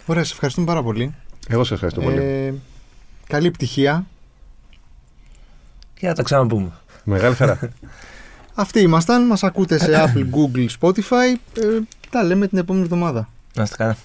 Ωραία, σε ευχαριστούμε πάρα πολύ. Εγώ σας ευχαριστώ πολύ. Ε, καλή επιτυχία. Και να το ξαναπούμε. Μεγάλη χαρά. Αυτοί ήμασταν. Μας ακούτε σε Apple, Google, Spotify. Ε, τα λέμε την επόμενη εβδομάδα. Να είστε καλά.